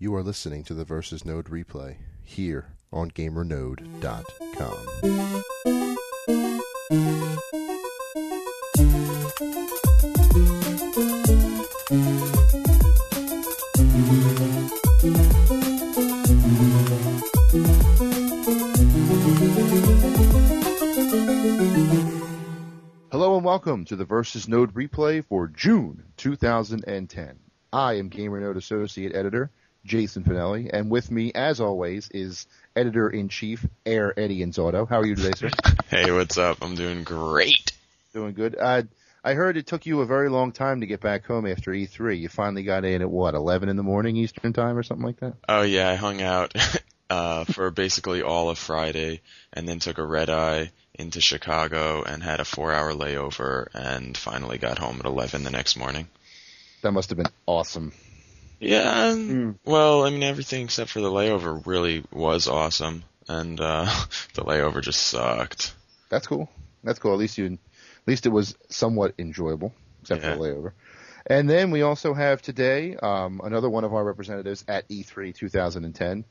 You are listening to the Versus Node replay here on GamerNode.com. Hello and welcome to the Versus Node replay for June 2010. I am GamerNode Associate Editor Jason Fanelli, and with me, as always, is Editor in Chief Air Eddie Inzauto. How are you today, sir? Hey, what's up? I'm doing great. Doing good. Uh, I heard it took you a very long time to get back home after E3. You finally got in at what, 11 in the morning Eastern time or something like that? Oh yeah, I hung out uh, for basically all of Friday, and then took a red eye into Chicago and had a four-hour layover, and finally got home at 11 the next morning. That must have been awesome. Yeah, Hmm. well, I mean everything except for the layover really was awesome, and uh, the layover just sucked. That's cool. That's cool. At least you, at least it was somewhat enjoyable, except Yeah. for the layover. And then we also have today um, another one of our representatives at E E3 2010,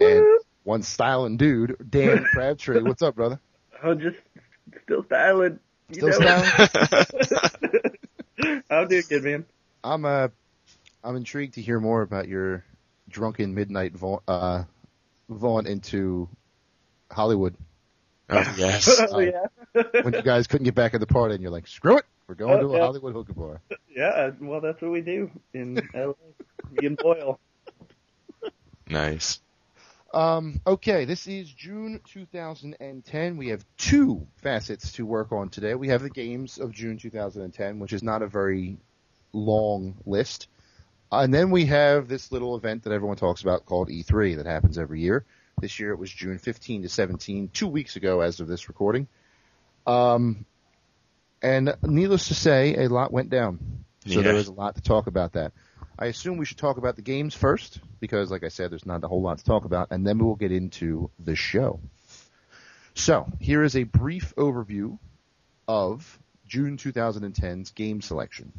and one styling dude, Dan Crabtree. What's up, brother? I'm just still styling. You Still know? styling? I'm doing good, man. I'm uh, I'm intrigued to hear more about your drunken midnight va- uh, vaunt into Hollywood Oh, yes. Oh, yeah. when you guys couldn't get back at the party, and you're like, screw it, we're going Oh, to a yeah. Hollywood hookah bar. yeah, well, that's what we do in LA. Me and Boyle. nice. Um, okay, this is June 2010. We have two facets to work on today. We have the games of June 2010, which is not a very long list. Uh, and then we have this little event that everyone talks about called E3 that happens every year. This year it was June 15 to 17, two weeks ago as of this recording. Um, and needless to say, a lot went down. So Yeah. there is a lot to talk about that. I assume we should talk about the games first, because like I said, there's not a whole lot to talk about, and then we will get into the show. So, here is a brief overview of June 2010's game selection.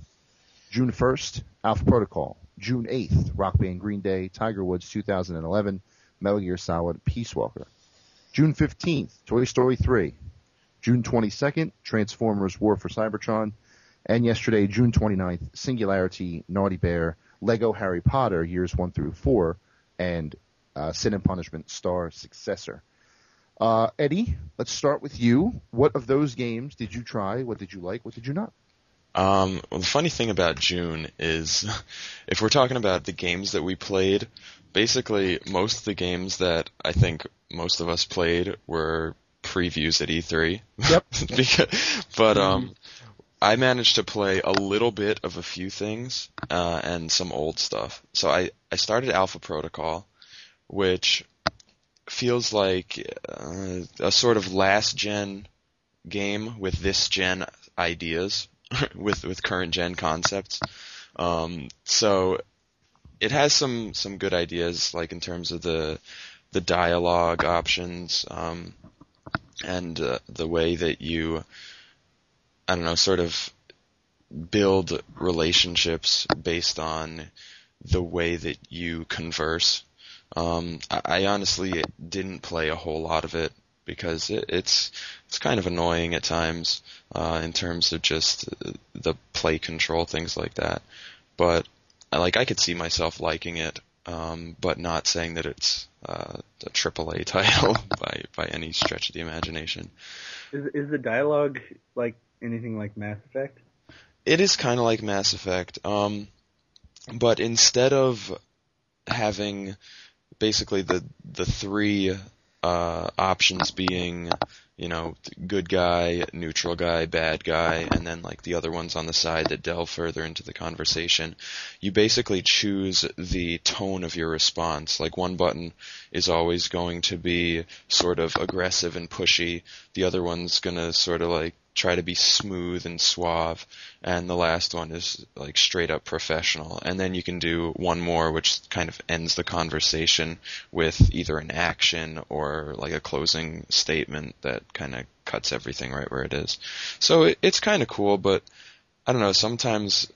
June 1st, Alpha Protocol. June 8th, Rock Band Green Day, Tiger Woods 2011, Metal Gear Solid, Peace Walker. June 15th, Toy Story 3. June 22nd, Transformers War for Cybertron. And yesterday, June 29th, Singularity, Naughty Bear, Lego Harry Potter, years 1 through 4, and uh, Sin and Punishment Star Successor. Uh, Eddie, let's start with you. What of those games did you try? What did you like? What did you not? Um, well, the funny thing about June is, if we're talking about the games that we played, basically most of the games that I think most of us played were previews at E3. Yep. Because- but um, I managed to play a little bit of a few things uh, and some old stuff. So I I started Alpha Protocol, which feels like uh, a sort of last gen game with this gen ideas, with with current gen concepts. Um, so it has some some good ideas, like in terms of the the dialogue options, um, and uh, the way that you, I don't know, sort of build relationships based on the way that you converse. Um, I, I honestly didn't play a whole lot of it because it, it's it's kind of annoying at times uh, in terms of just the play control things like that. But I- like I could see myself liking it, um, but not saying that it's uh, a AAA title by by any stretch of the imagination. Is, is the dialogue like anything like Mass Effect? It is kind of like Mass Effect, um, but instead of having basically the the three uh, options being, you know, good guy, neutral guy, bad guy, and then like the other ones on the side that delve further into the conversation, you basically choose the tone of your response. Like one button is always going to be sort of aggressive and pushy. The other one's gonna sort of like try to be smooth and suave, and the last one is like straight up professional. And then you can do one more, which kind of ends the conversation with either an action or like a closing statement that kind of cuts everything right where it is. So it, it's kind of cool, but I don't know. Sometimes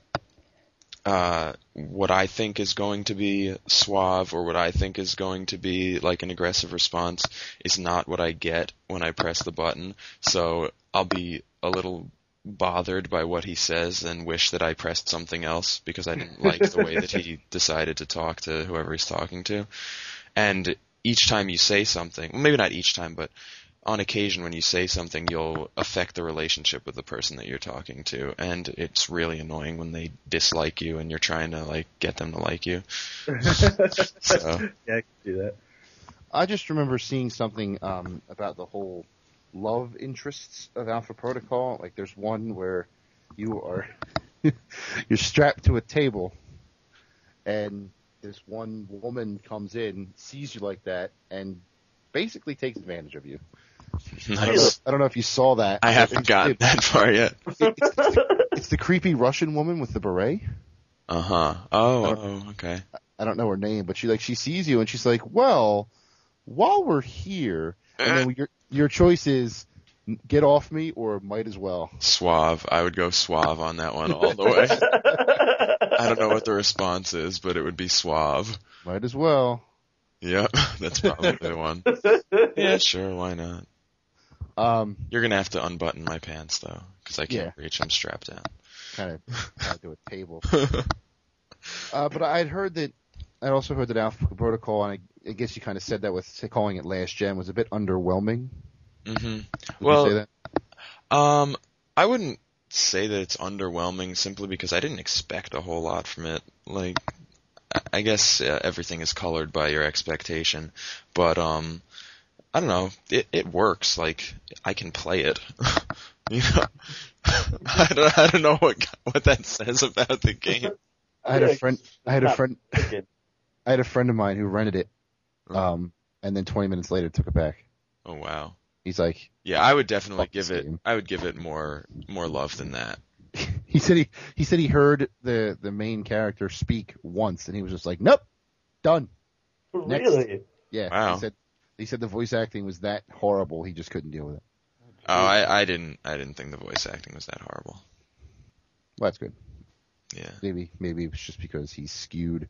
uh, what I think is going to be suave or what I think is going to be like an aggressive response is not what I get when I press the button. So I'll be a little bothered by what he says and wish that I pressed something else because I didn't like the way that he decided to talk to whoever he's talking to. And each time you say something, well, maybe not each time, but on occasion when you say something, you'll affect the relationship with the person that you're talking to, and it's really annoying when they dislike you and you're trying to like get them to like you. so Yeah, I can do that. I just remember seeing something um, about the whole love interests of Alpha Protocol. Like, there's one where you are you're strapped to a table, and this one woman comes in, sees you like that, and basically takes advantage of you. I don't, know, nice. I don't know if you saw that. I haven't It's- gotten that far yet. It's the creepy Russian woman with the beret. Uh huh. Oh, oh, okay. I don't know her name, but she like she sees you and she's like, "Well, while we're here," and then your your choice is get off me or might as well. Suave. I would go suave on that one all the way. I don't know what the response is, but it would be suave. Might as well. Yep, that's probably the one. Yeah, sure, why not? Um, You're gonna have to unbutton my pants though, because I can't reach. I'm strapped down. kind of to a table. Uh, but I'd heard that. I also heard that Alpha Protocol, and I, I guess you kind of said that with calling it last gen, was a bit underwhelming. hmm Would Well, you say that? Um, I wouldn't say that it's underwhelming simply because I didn't expect a whole lot from it. Like, I- I guess uh, everything is colored by your expectation, but um, I don't know. It it works. Like, I can play it. you know, I don't I don't know what what that says about the game. I had a friend. I had a friend. I had a friend of mine who rented it, Mhm. um, and then 20 minutes later took it back. Oh wow. He's like, Yeah, I would definitely give it. game. I would give it more more love than that. he said he he said he heard the the main character speak once, and he was just like, nope, done. Next. Really? Yeah. Wow. He said he said the voice acting was that horrible, he just couldn't deal with it. Oh, I I didn't I didn't think the voice acting was that horrible. Well, that's good. Yeah. Maybe maybe it's just because he's skewed,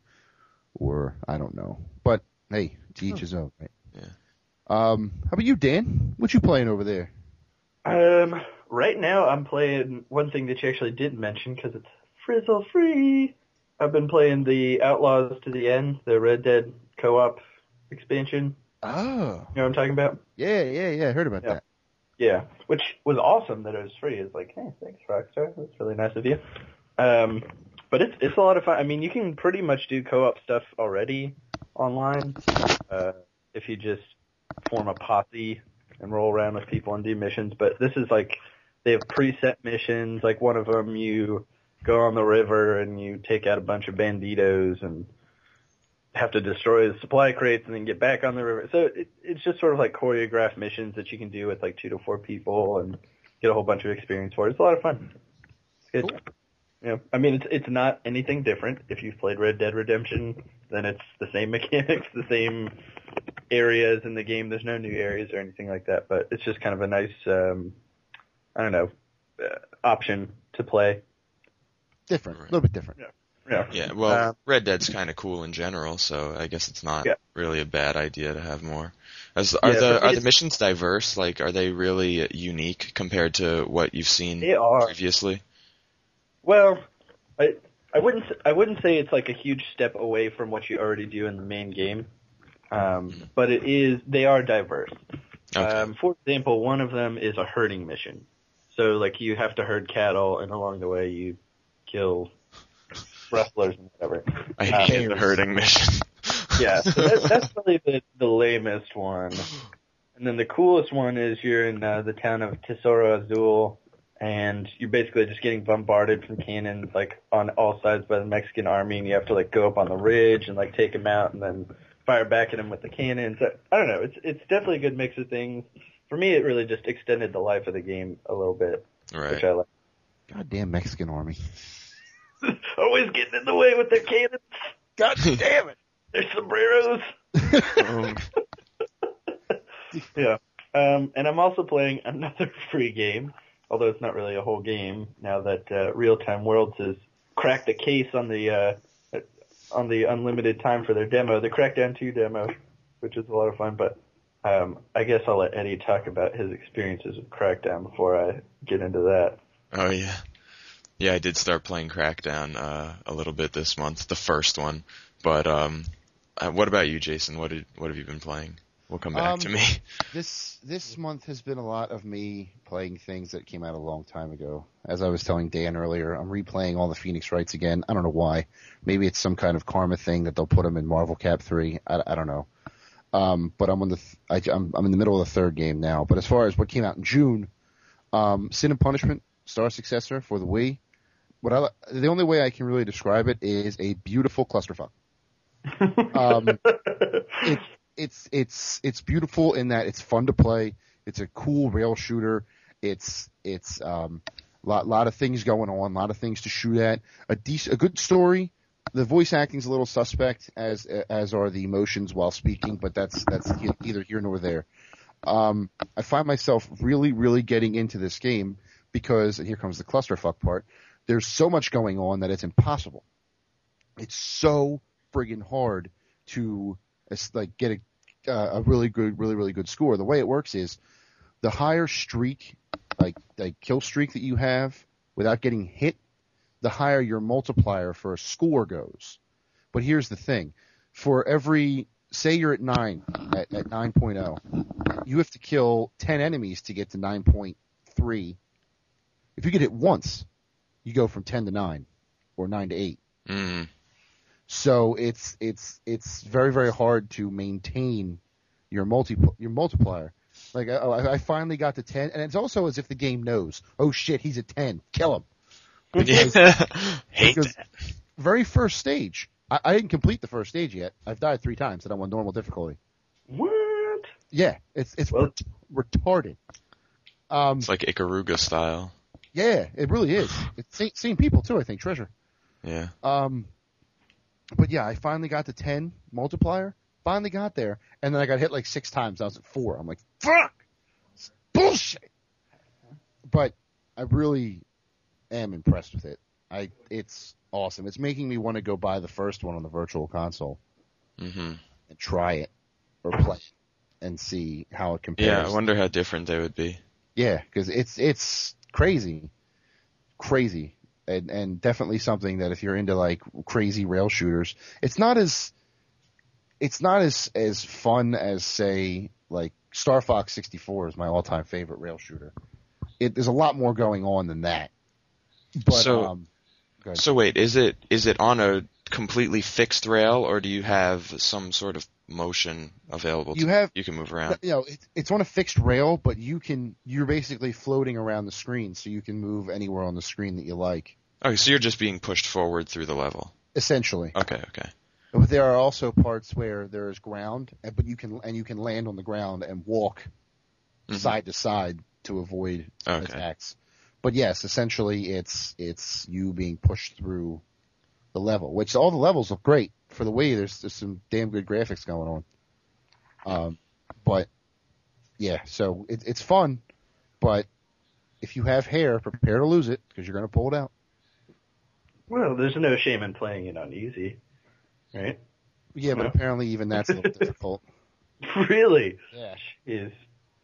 or I don't know. But hey, to each his own, right? Yeah. Um, how about you, Dan? What you playing over there? Um, right now I'm playing one thing that you actually didn't mention because it's frizzle free. I've been playing the Outlaws to the End, the Red Dead co-op expansion. Oh, You know what I'm talking about? yeah, yeah, yeah. I heard about Yeah. that. Yeah, which was awesome that it was free. It's like, hey, thanks Rockstar. That's really nice of you. Um, but it's it's a lot of fun. I mean, you can pretty much do co-op stuff already online uh, if you just form a posse and roll around with people and do missions. But this is like they have preset missions. Like one of them, you go on the river and you take out a bunch of banditos and have to destroy the supply crates and then get back on the river. So it, it's just sort of like choreographed missions that you can do with like two to four people and get a whole bunch of experience for it. It's a lot of fun. It's good. Cool. Yeah, I mean it's it's not anything different. If you've played Red Dead Redemption, then it's the same mechanics, the same areas in the game. There's no new areas or anything like that, but it's just kind of a nice, um, I don't know, uh, option to play. Different, a little bit different. Yeah. Yeah, well, Uh, Red Dead's kind of cool in general, so I guess it's not Yeah. really a bad idea to have more. As, are Yeah, the are the missions diverse? Like, are they really unique compared to what you've seen They are. previously? Well, I I wouldn't I wouldn't say it's like a huge step away from what you already do in the main game, um, but it is. They are diverse. Okay. Um, for example, one of them is a herding mission. So like you have to herd cattle, and along the way you kill wrestlers and whatever. I uh, hate the bears. herding mission. Yeah, so that, that's probably the the lamest one. And then the coolest one is you're in uh, the town of Tesoro Azul, and you're basically just getting bombarded from cannons like on all sides by the Mexican army, and you have to like go up on the ridge and like take them out, and then fire back at them with the cannons. I, I don't know. It's it's definitely a good mix of things. For me, it really just extended the life of the game a little bit, right. which I like. Goddamn Mexican army. Always getting in the way with their cannons, God damn it. their sombreros. Yeah. Um, and I'm also playing another free game, although it's not really a whole game now that uh, Real Time Worlds has cracked the case on the uh, on the unlimited time for their demo, the Crackdown 2 demo, which is a lot of fun. But um, I guess I'll let Eddie talk about his experiences with Crackdown before I get into that. Oh yeah, yeah. I did start playing Crackdown uh, a little bit this month, the first one. But um, uh, what about you, Jason? What did what have you been playing? We'll come back Um, to me. This this month has been a lot of me playing things that came out a long time ago. As I was telling Dan earlier, I'm replaying all the Phoenix Wrights again. I don't know why. Maybe it's some kind of karma thing that they'll put them in Marvel Cap three. I, I don't know. Um, but I'm on the th- I, am I'm in the middle of the third game now. But as far as what came out in June, um, Sin and Punishment, Star Successor for the Wii. What I, the only way I can really describe it is a beautiful clusterfuck. Um, it, it's it's it's beautiful in that it's fun to play. It's a cool rail shooter. It's it's um a lot lot of things going on, a lot of things to shoot at. A decent, a good story. The voice acting's a little suspect, as as are the emotions while speaking, but that's that's either here nor there. Um, I find myself really really getting into this game because and here comes the clusterfuck part. There's so much going on that it's impossible. It's so friggin' hard to it's like get a uh, a really good, really really good score. The way it works is the higher streak, like like kill streak that you have without getting hit, the higher your multiplier for a score goes. But here's the thing: for every say you're at nine at, at 9.0, you have to kill 10 enemies to get to 9.3. If you get hit once, you go from 10 to 9 or 9 to 8. Mm. So it's it's it's very very hard to maintain your multi your multiplier. Like I, I finally got to ten, and it's also as if the game knows. Oh shit, he's at ten. Kill him. Because- Hate because that. very first stage. I, I didn't complete the first stage yet. I've died three times, and I'm on normal difficulty. what? Yeah, it's it's Well- ret- retarded. Um, It's like Ikaruga style. Yeah, it really is. It's same, same people too. I think Treasure. Yeah. Um, but yeah, I finally got to 10 multiplier. Finally got there. And then I got hit like six times. I was at four. I'm like, fuck! It's bullshit! But I really am impressed with it. I, it's awesome. It's making me want to go buy the first one on the virtual console hmm and try it or play it and see how it compares. Yeah. I wonder how different they would be. Yeah, because it's it's crazy, crazy, and and definitely something that if you're into like crazy rail shooters, it's not as it's not as as fun as say like Star Fox 64 is my all time favorite rail shooter. It, there's a lot more going on than that. But So- um. So wait, is it is it on a completely fixed rail, or do you have some sort of motion available? To you have you can move around. you know it, it's on a fixed rail, but you can you're basically floating around the screen, so you can move anywhere on the screen that you like. Okay, so you're just being pushed forward through the level. Essentially. Okay, okay. But there are also parts where there is ground, but you can and you can land on the ground and walk Mhm. side to side to avoid Okay. attacks. But yes, essentially it's it's you being pushed through the level, which all the levels look great for the Wii, there's, there's some damn good graphics going on. Um, but yeah, so it, it's fun, but if you have hair, prepare to lose it because you're going to pull it out. Well, there's no shame in playing it on easy, right? Yeah, but Yeah. apparently even that's a little difficult. Really? Yeah. Is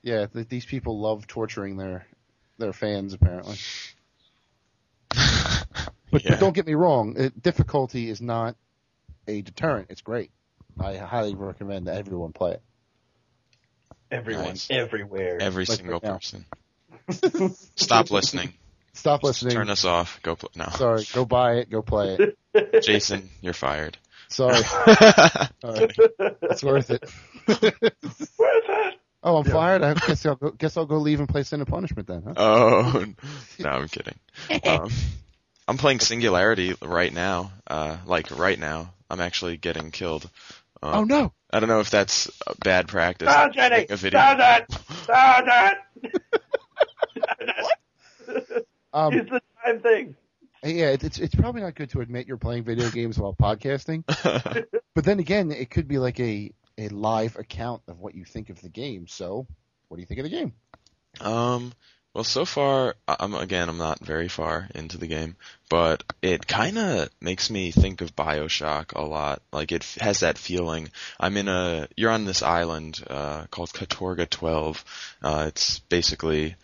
Yeah, th- these people love torturing their their fans apparently. But, Yeah. but don't get me wrong, it, difficulty is not a deterrent. It's great. I highly recommend that everyone play it. everyone Nice. everywhere? Every Like single right person. Stop listening. Stop listening. Turn us off. Go play. No, Sorry, go buy it. Go play it. Jason, you're fired. Sorry, All right. it's worth it. Where's that? oh, I'm Yeah. fired. I guess I'll go, guess I'll go leave and play Sin and Punishment then. Huh? oh no, I'm kidding. Um, I'm playing Singularity right now. Uh, like right now, I'm actually getting killed. Um, oh no! I don't know if that's bad practice. Stop, Jenny! A video. Stop that! Stop that! Um, it's the time thing. yeah, it's it's probably not good to admit you're playing video games while podcasting. But then again, it could be like a a live account of what you think of the game. So, what do you think of the game? um, Well, so far, I'm again, I'm not very far into the game, but it kind of makes me think of Bioshock a lot. Like it has that feeling. I'm in a, you're on this island uh, called Katorga 12. Uh, it's basically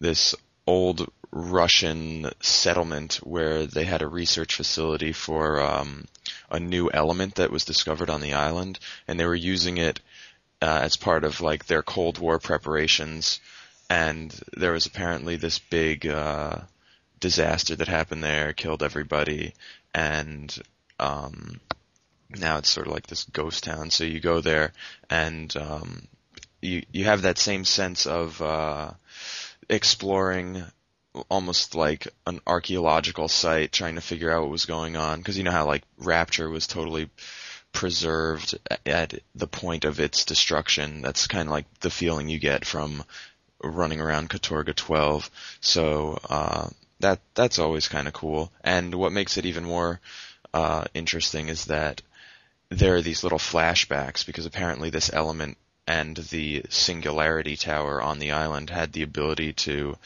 this old Russian settlement where they had a research facility for um, a new element that was discovered on the island, and they were using it uh, as part of like their Cold War preparations and there was apparently this big uh, disaster that happened there, killed everybody, and um, now it's sort of like this ghost town. So you go there, and um, you you have that same sense of uh, exploring, almost like an archaeological site, trying to figure out what was going on. Because you know how like Rapture was totally preserved at the point of its destruction. That's kind of like the feeling you get from running around Katorga 12. So uh, that that's always kind of cool. And what makes it even more uh, interesting is that there are these little flashbacks because apparently this element and the singularity tower on the island had the ability to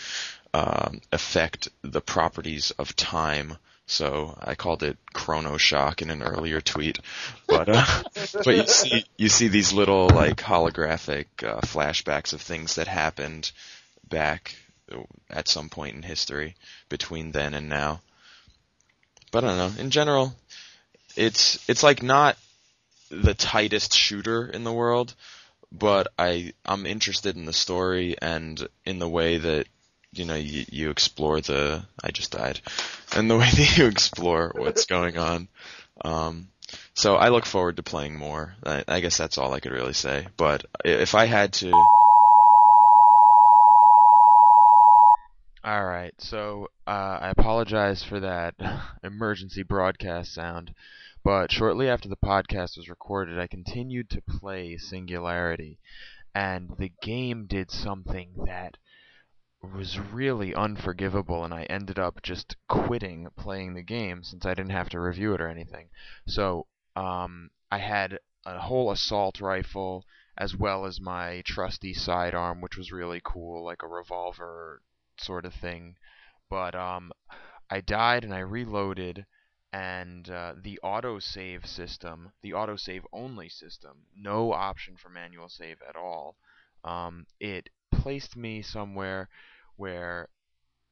um, affect the properties of time so I called it Chrono Shock in an earlier tweet, but uh, but you see you see these little like holographic uh, flashbacks of things that happened back at some point in history between then and now. But I don't know. In general, it's it's like not the tightest shooter in the world, but I I'm interested in the story and in the way that you know you, you explore the I just died, and the way that you explore what's going on. Um, so I look forward to playing more. I, I guess that's all I could really say. But if I had to. All right, so uh, I apologize for that emergency broadcast sound, but shortly after the podcast was recorded, I continued to play Singularity, and the game did something that was really unforgivable, and I ended up just quitting playing the game since I didn't have to review it or anything. So um, I had a whole assault rifle as well as my trusty sidearm, which was really cool, like a revolver sort of thing. But um, I died and I reloaded, and uh, the autosave system, the autosave only system, no option for manual save at all. Um, it placed me somewhere where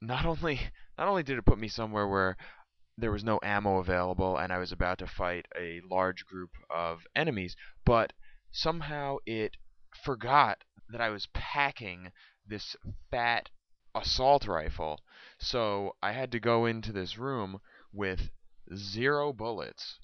not only not only did it put me somewhere where there was no ammo available and I was about to fight a large group of enemies, but somehow it forgot that I was packing this fat assault rifle. So I had to go into this room with zero bullets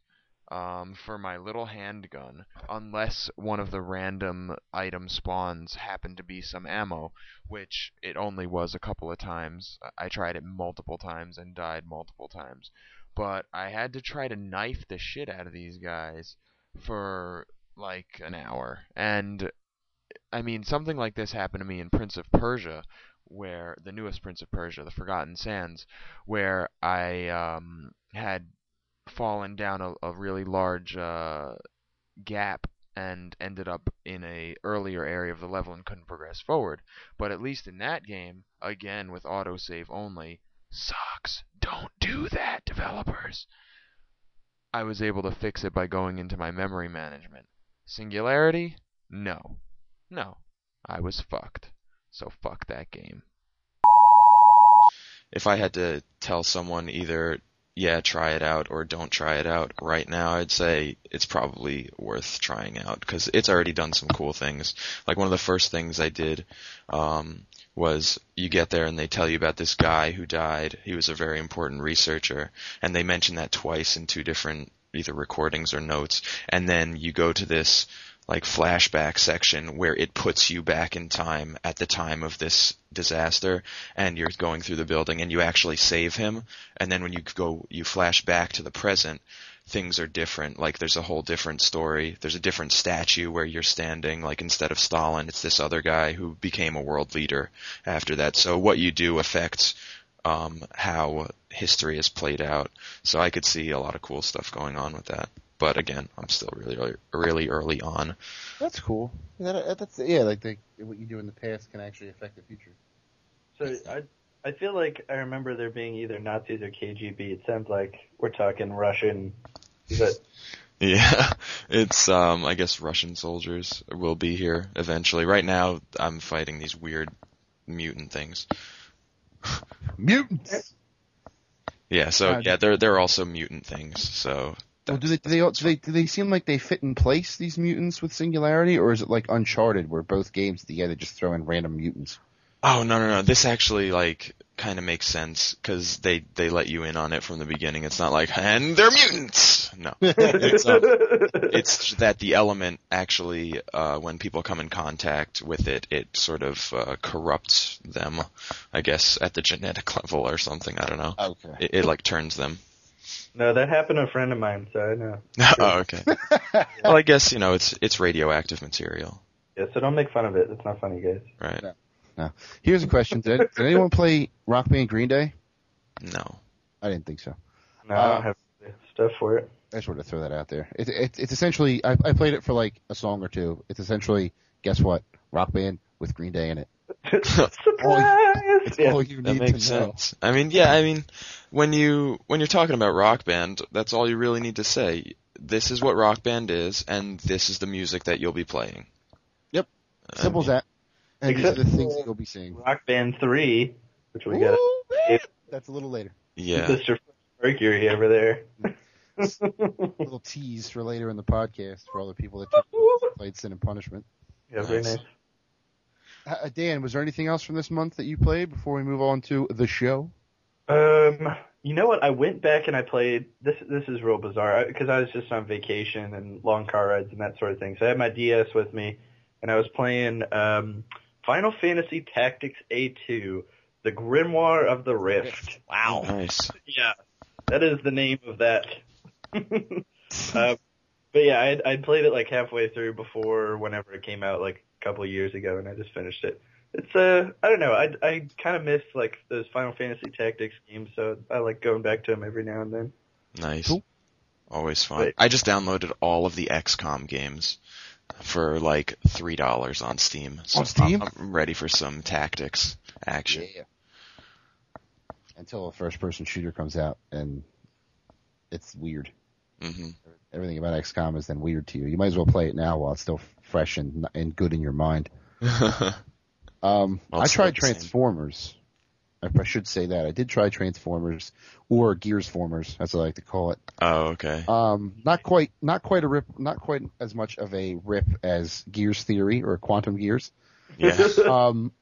um, for my little handgun, unless one of the random item spawns happened to be some ammo, which it only was a couple of times. I tried it multiple times and died multiple times. But I had to try to knife the shit out of these guys for like an hour. And I mean, something like this happened to me in Prince of Persia, where the newest Prince of Persia, The Forgotten Sands, where I um, had fallen down a, a really large uh, gap and ended up in a earlier area of the level and couldn't progress forward. But at least in that game, again with autosave only, sucks. Don't do that, developers. I was able to fix it by going into my memory management. Singularity? No. No. I was fucked. So fuck that game. If I had to tell someone either yeah, try it out or don't try it out right now, I'd say it's probably worth trying out because it's already done some cool things. Like one of the first things I did um, was you get there and they tell you about this guy who died. He was a very important researcher, and they mention that twice in two different either recordings or notes. And then you go to this like flashback section where it puts you back in time at the time of this disaster and you're going through the building and you actually save him. And then when you go you flash back to the present things are different. Like there's a whole different story. There's a different statue where you're standing. Like instead of Stalin it's this other guy who became a world leader after that. So what you do affects um, how history is played out. So I could see a lot of cool stuff going on with that but again, I'm still really, really, really early on. That's cool. That, that's yeah, like the, what you do in the past can actually affect the future. So I I feel like I remember there being either Nazis or KGB. It sounds like we're talking Russian. Is it? Yeah, it's um I guess Russian soldiers will be here eventually. Right now I'm fighting these weird mutant things. Mutants. Yeah, so yeah, they're they're also mutant things. So do they do they, do they do they seem like they fit in place these mutants with Singularity, or is it like Uncharted where both games the together just throw in random mutants? Oh no no no! This actually like kind of makes sense because they they let you in on it from the beginning. It's not like and they're mutants. No, it's, um, it's that the element actually uh, when people come in contact with it, it sort of uh, corrupts them. I guess at the genetic level or something. I don't know. Okay. It, it like turns them. No, that happened to a friend of mine, so I know. oh okay. well, I guess you know it's it's radioactive material, Yeah, so don't make fun of it. It's not funny, guys. right? No. Here's a question: Did, did anyone play Rock Band Green Day? No. I didn't think so. No, I Uh, don't have stuff for it. I just wanted to throw that out there. It, it, it's essentially I, I played it for like a song or two. It's essentially guess what? Rock Band with Green Day in it. Surprise! It's Yeah. all you That need makes to know. sense. I mean, yeah, I mean, when you when you're talking about rock band, that's all you really need to say. This is what rock band is, and this is the music that you'll be playing. Yep. I Simple as that. And these are the things for- you'll be seeing. Rock Band 3, which we got Ooh, That's a little later. Yeah. Mr. Mercury over there. A little tease for later in the podcast for all the people that played Sin and Punishment. Yeah, very Nice. Nice. Uh, Dan, was there anything else from this month that you played before we move on to the show? Um, you know what? I went back and I played. This this is real bizarre because I was just on vacation and long car rides and that sort of thing. So I had my DS with me, and I was playing um, Final Fantasy Tactics A2, the Grimoire of the Rift. Wow. Nice. Yeah, that is the name of that. uh, but yeah, I'd, I'd played it like halfway through before whenever it came out, like a couple of years ago, and I just finished it. It's uh, I don't know, I I kind of miss like those Final Fantasy Tactics games, so I like going back to them every now and then. Nice. Cool. Always fun. Wait. I just downloaded all of the XCOM games for like three dollars on Steam. So On Steam? I'm, I'm ready for some tactics action. Yeah. Until a first person shooter comes out and it's weird. Hmm Everything about XCOM is then weird to you. You might as well play it now while it's still fresh and and good in your mind. Um, I tried not the same. Transformers. I, I should say that I did try Transformers or Gearsformers, as I like to call it. oh, okay. Um, not quite, not quite a rip, not quite as much of a rip as Gears Theory or Quantum Gears, Yeah. um,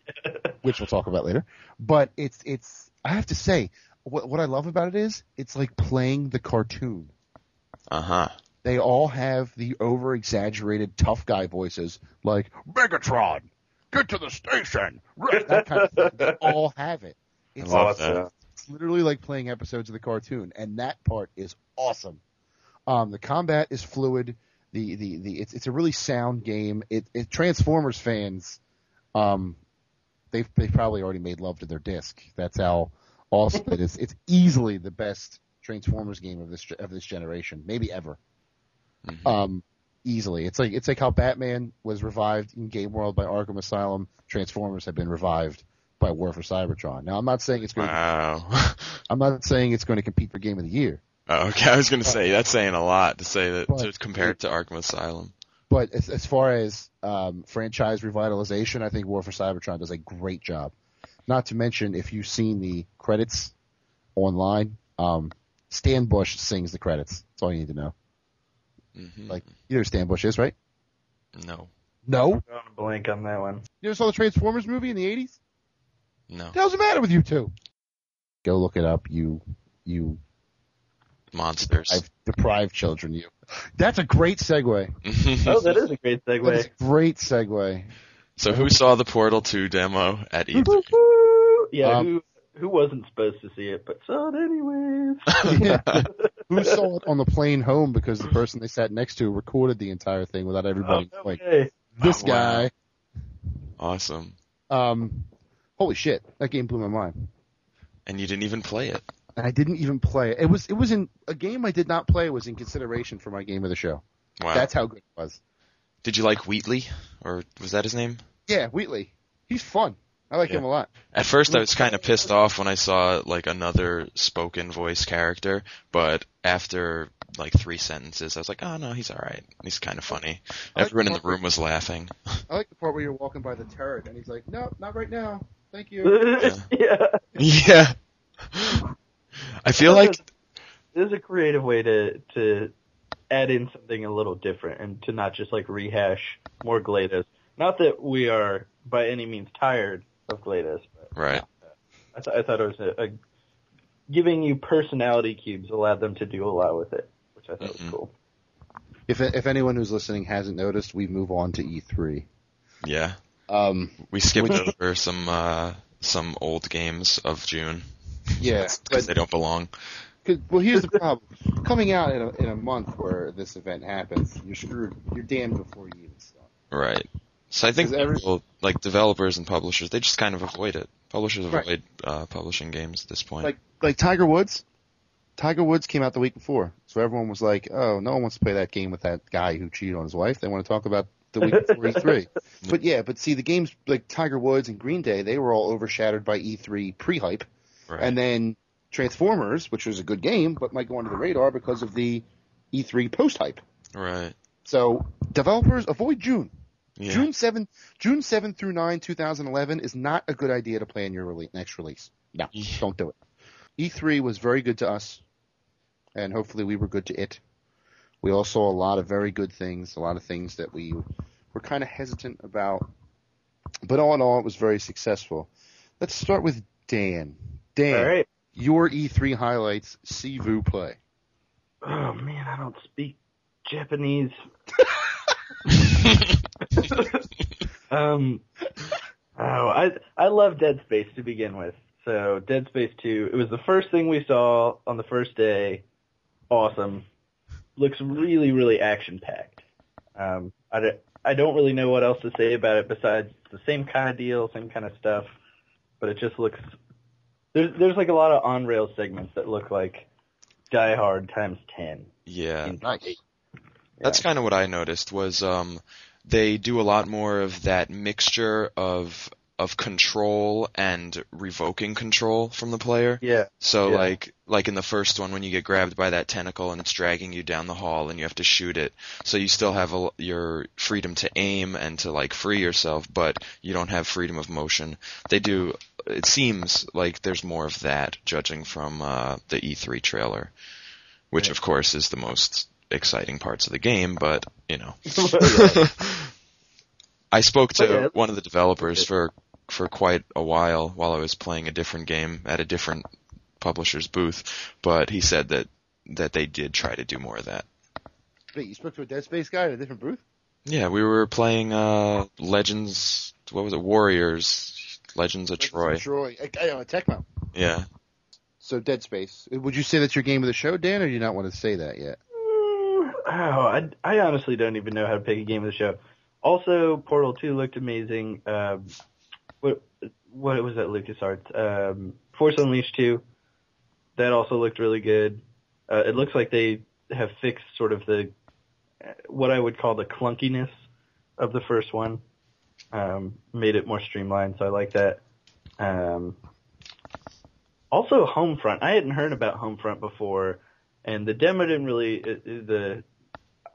which we'll talk about later. But it's, it's, I have to say, what, what I love about it is, it's like playing the cartoon. Uh huh. They all have the over exaggerated tough guy voices, like Megatron, get to the station, that kind of thing. They all have it. It's, Awesome. it's literally like playing episodes of the cartoon, and that part is awesome. Um, the combat is fluid. The the, the it's it's a really sound game. It, it Transformers fans, um, they've they've probably already made love to their disc. That's how awesome it is. It's easily the best Transformers game of this of this generation, maybe ever. Mhm. Um, easily. It's like it's like how Batman was revived in Game World by Arkham Asylum. Transformers have been revived by War for Cybertron. Now I'm not saying it's going. To, I'm not saying it's going to compete for Game of the Year. oh, okay, I was gonna say that's saying a lot to say that But- to compare it to Arkham Asylum. But as, as far as um, franchise revitalization, I think War for Cybertron does a great job. Not to mention, if you've seen the credits online, um, Stan Bush sings the credits. That's all you need to know. hmm Like, you know who Stan Bush is, right? no, No? Going blank on that one. You ever saw the Transformers movie in the 80s? no What the hell's the matter with you two? Go look it up, you, you monsters. I've deprived children, you. That's a great segue. Oh, that is a great That is segue. a great segue. so who saw the Portal 2 demo at E3? Yeah, Um, who who wasn't supposed to see it, but saw it anyways. Who saw it on the plane home because the person they sat next to recorded the entire thing without everybody Oh, like this Oh, wow. guy. awesome. Um, holy shit, that game blew my mind. And you didn't even play it. And I didn't even play it. It was it was in a game I did not play was in consideration for my game of the show. Wow. That's how good it was. Did you like Wheatley, or was that his name? Yeah, Wheatley, he's fun. I like Yeah. him a lot. At first, I was kind of pissed off when I saw like another spoken voice character, but after like three sentences, I was like, oh no, he's all right. He's kind of funny. I like Everyone in the the part room was laughing. I like the part where you're walking by the turret and he's like, "No, not right now. Thank you." yeah. yeah. I feel like There's a creative way to to add in something a little different and to not just like rehash more Glados. Not that we are by any means tired of Glados, but right. I, th- I thought it was a, a giving you personality cubes allowed them to do a lot with it, which I thought Mhm. was cool. If if anyone who's listening hasn't noticed, we move on to E3. Yeah. Um, We skipped Which- over some uh some old games of June yeah, because they don't belong. well, here's the problem: coming out in a, in a month where this event happens, you're screwed. You're damned before you even start. Right. So I think every- people, like developers and publishers, they just kind of avoid it. Publishers Right. avoid uh, publishing games at this point. Like like Tiger Woods. Tiger Woods came out the week before, so everyone was like, "Oh, no one wants to play that game with that guy who cheated on his wife." They want to talk about the week before E3. But yeah, but see, the games like Tiger Woods and Green Day, they were all overshadowed by E3 pre-hype, right. and then Transformers, which was a good game, but might go under the radar because of the E3 post-hype. right. So developers avoid June. Yeah. June 7, June 7 through 9, 2011 is not a good idea to plan your rele- next release. No, Yeah. don't do it. E3 was very good to us, and hopefully we were good to it. We all saw a lot of very good things, a lot of things that we were kind of hesitant about. But all in all, it was very successful. Let's start with Dan. Dan, All right. your E3 highlights, Sivu play. Oh man, I don't speak Japanese. um, oh, I I love Dead Space to begin with. So Dead Space Two, it was the first thing we saw on the first day. Awesome, looks really really action packed. Um, I don't, I don't really know what else to say about it besides the same kind of deal, same kind of stuff, but it just looks. There's there's like a lot of on rail segments that look like Die Hard times ten. yeah. Nice. That's kind of what I noticed was um they do a lot more of that mixture of of control and revoking control from the player. Yeah. So Yeah. like like in the first one when you get grabbed by that tentacle and it's dragging you down the hall and you have to shoot it. So you still have a, your freedom to aim and to like free yourself, but you don't have freedom of motion. They do it seems like there's more of that judging from uh the E3 trailer, which of course is the most exciting parts of the game, but you know. I spoke to yeah. one of the developers for for quite a while while I was playing a different game at a different publisher's booth, but he said that that they did try to do more of that. Wait, you spoke to a Dead Space guy at a different booth? Yeah, we were playing uh Legends what was it? Warriors Legends of Troy. Troy. I, I, uh, Tecmo. Yeah. So Dead Space. Would you say that's your game of the show, Dan, or do you not want to say that yet? Oh, I, I honestly don't even know how to pick a game of the show. Also, Portal 2 looked amazing. Um, what what was that LucasArts? Um, Force Unleashed 2. That also looked really good. Uh, it looks like they have fixed sort of the what I would call the clunkiness of the first one. Um, made it more streamlined, so I like that. Um, also, Homefront. I hadn't heard about Homefront before, and the demo didn't really it, it- the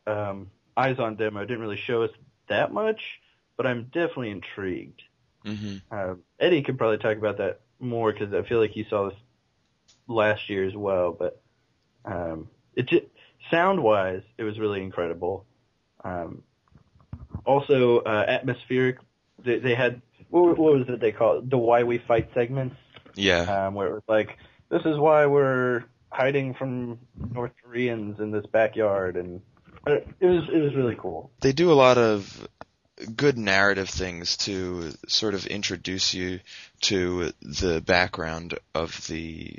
um, eyes on demo didn't really show us that much, but I'm definitely intrigued. Mhm. Um, Eddie could probably talk about that more because I feel like he saw this last year as well. But um, it just, sound wise, it was really incredible. Um, also, uh, atmospheric. They, they had what, what was it they called the why we fight segments, Yeah. um, where it was like, this is why we're hiding from North Koreans in this backyard, and uh, it was it was really cool. they do a lot of good narrative things to sort of introduce you to the background of the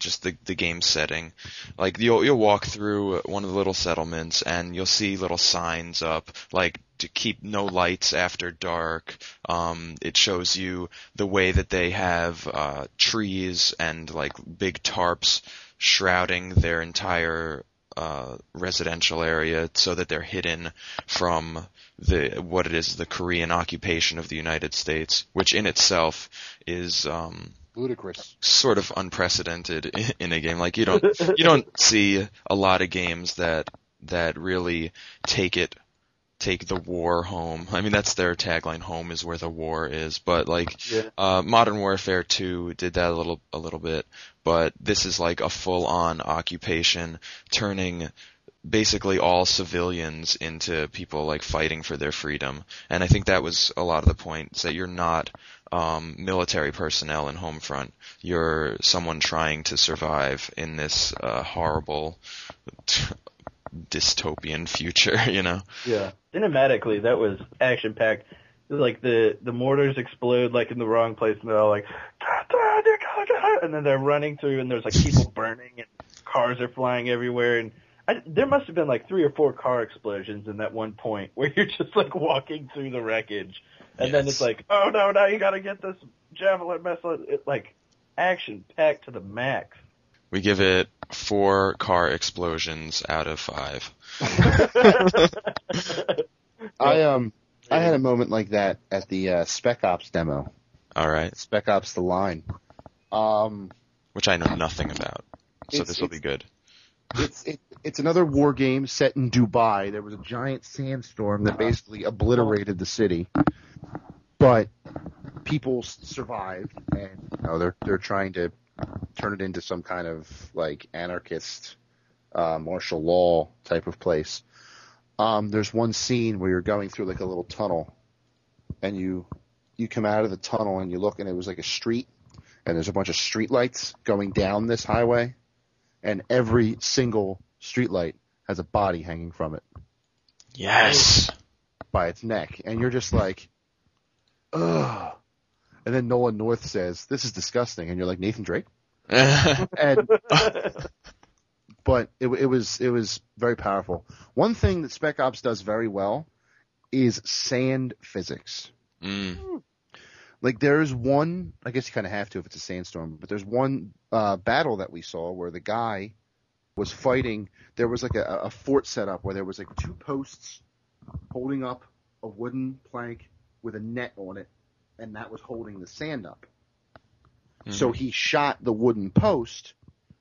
just the the game setting. Like you'll you'll walk through one of the little settlements and you'll see little signs up like to keep no lights after dark. Um, it shows you the way that they have uh, trees and like big tarps shrouding their entire uh, residential area so that they're hidden from the what it is the Korean occupation of the United States, which in itself is um, Ludicrous. sort of unprecedented in, in a game. Like you don't you don't see a lot of games that that really take it take the war home. I mean that's their tagline home is where the war is, but like Yeah. uh Modern Warfare 2 did that a little a little bit, but this is like a full on occupation turning basically all civilians into people like fighting for their freedom. And I think that was a lot of the point that you're not um, military personnel in Homefront. You're someone trying to survive in this uh, horrible dystopian future, you know. Yeah. Cinematically, that was action packed. Like the the mortars explode like in the wrong place, and they're all like, "Da, da, da, da, da," and then they're running through, and there's like people burning, and cars are flying everywhere, and I, there must have been like three or four car explosions in that one point where you're just like walking through the wreckage, and then it's like, oh no, now you got to get this javelin missile. It like action packed to the max. We give it four car explosions out of five. I um I had a moment like that at the uh, Spec Ops demo. All right, Spec Ops: The Line. Um, which I know nothing about, so this will be good. it's it, it's another war game set in Dubai. There was a giant sandstorm that basically obliterated the city, but people survived, and you know they're they're trying to turn it into some kind of like anarchist uh, martial law type of place. Um, there's one scene where you're going through like a little tunnel, and you you come out of the tunnel and you look, and it was like a street, and there's a bunch of streetlights going down this highway and every single streetlight has a body hanging from it Yes. by its neck, and you're just like, ugh. And then Nolan North says, "This is disgusting," and you're like Nathan Drake. And but it, it was it was very powerful. One thing that Spec Ops does very well is sand physics. mm. Like there's one, I guess you kind of have to if it's a sandstorm, but there's one uh, battle that we saw where the guy was fighting. There was like a, a fort set up where there was like two posts holding up a wooden plank with a net on it, and that was holding the sand up. So he shot the wooden post,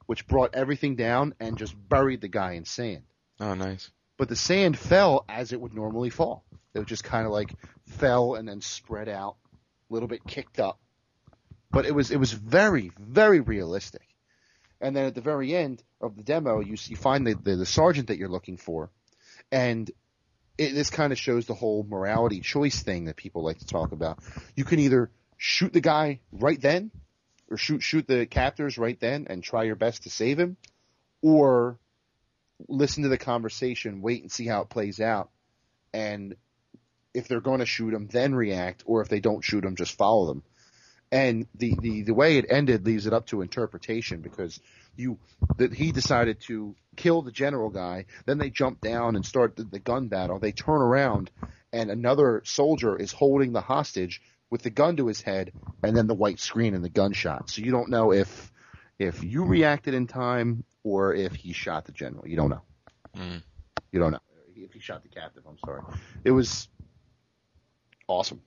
which brought everything down and just buried the guy in sand. Oh, nice. But the sand fell as it would normally fall. It just kind of like fell and then spread out, a little bit kicked up. But it was it was very very realistic. And then at the very end of the demo, you you find the the, the sergeant that you're looking for, and it, this kind of shows the whole morality choice thing that people like to talk about. You can either shoot the guy right then, or shoot shoot the captors right then and try your best to save him, or listen to the conversation, wait and see how it plays out, and if they're going to shoot him, then react, or if they don't shoot him, just follow them. And the, the, the way it ended leaves it up to interpretation because you that he decided to kill the general guy, then they jump down and start the, the gun battle. They turn around and another soldier is holding the hostage with the gun to his head, and then the white screen and the gunshot. So you don't know if if you reacted in time or if he shot the general. You don't know. Mm. You don't know if he shot the captive. I'm sorry. It was awesome.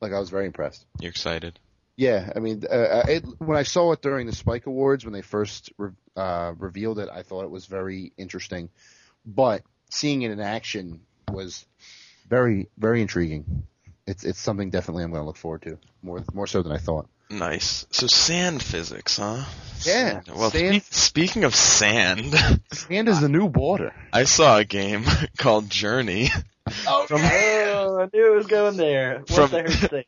Like I was very impressed. You're excited? Yeah, I mean, uh, it, when I saw it during the Spike Awards when they first re- uh, revealed it, I thought it was very interesting. But seeing it in action was very, very intriguing. It's it's something definitely I'm going to look forward to more more so than I thought. Nice. So sand physics, huh? Yeah, Sand. Well, sand- spe- speaking of sand, Sand is the new border. I saw a game called Journey. From- I knew it was going there. From- I heard say.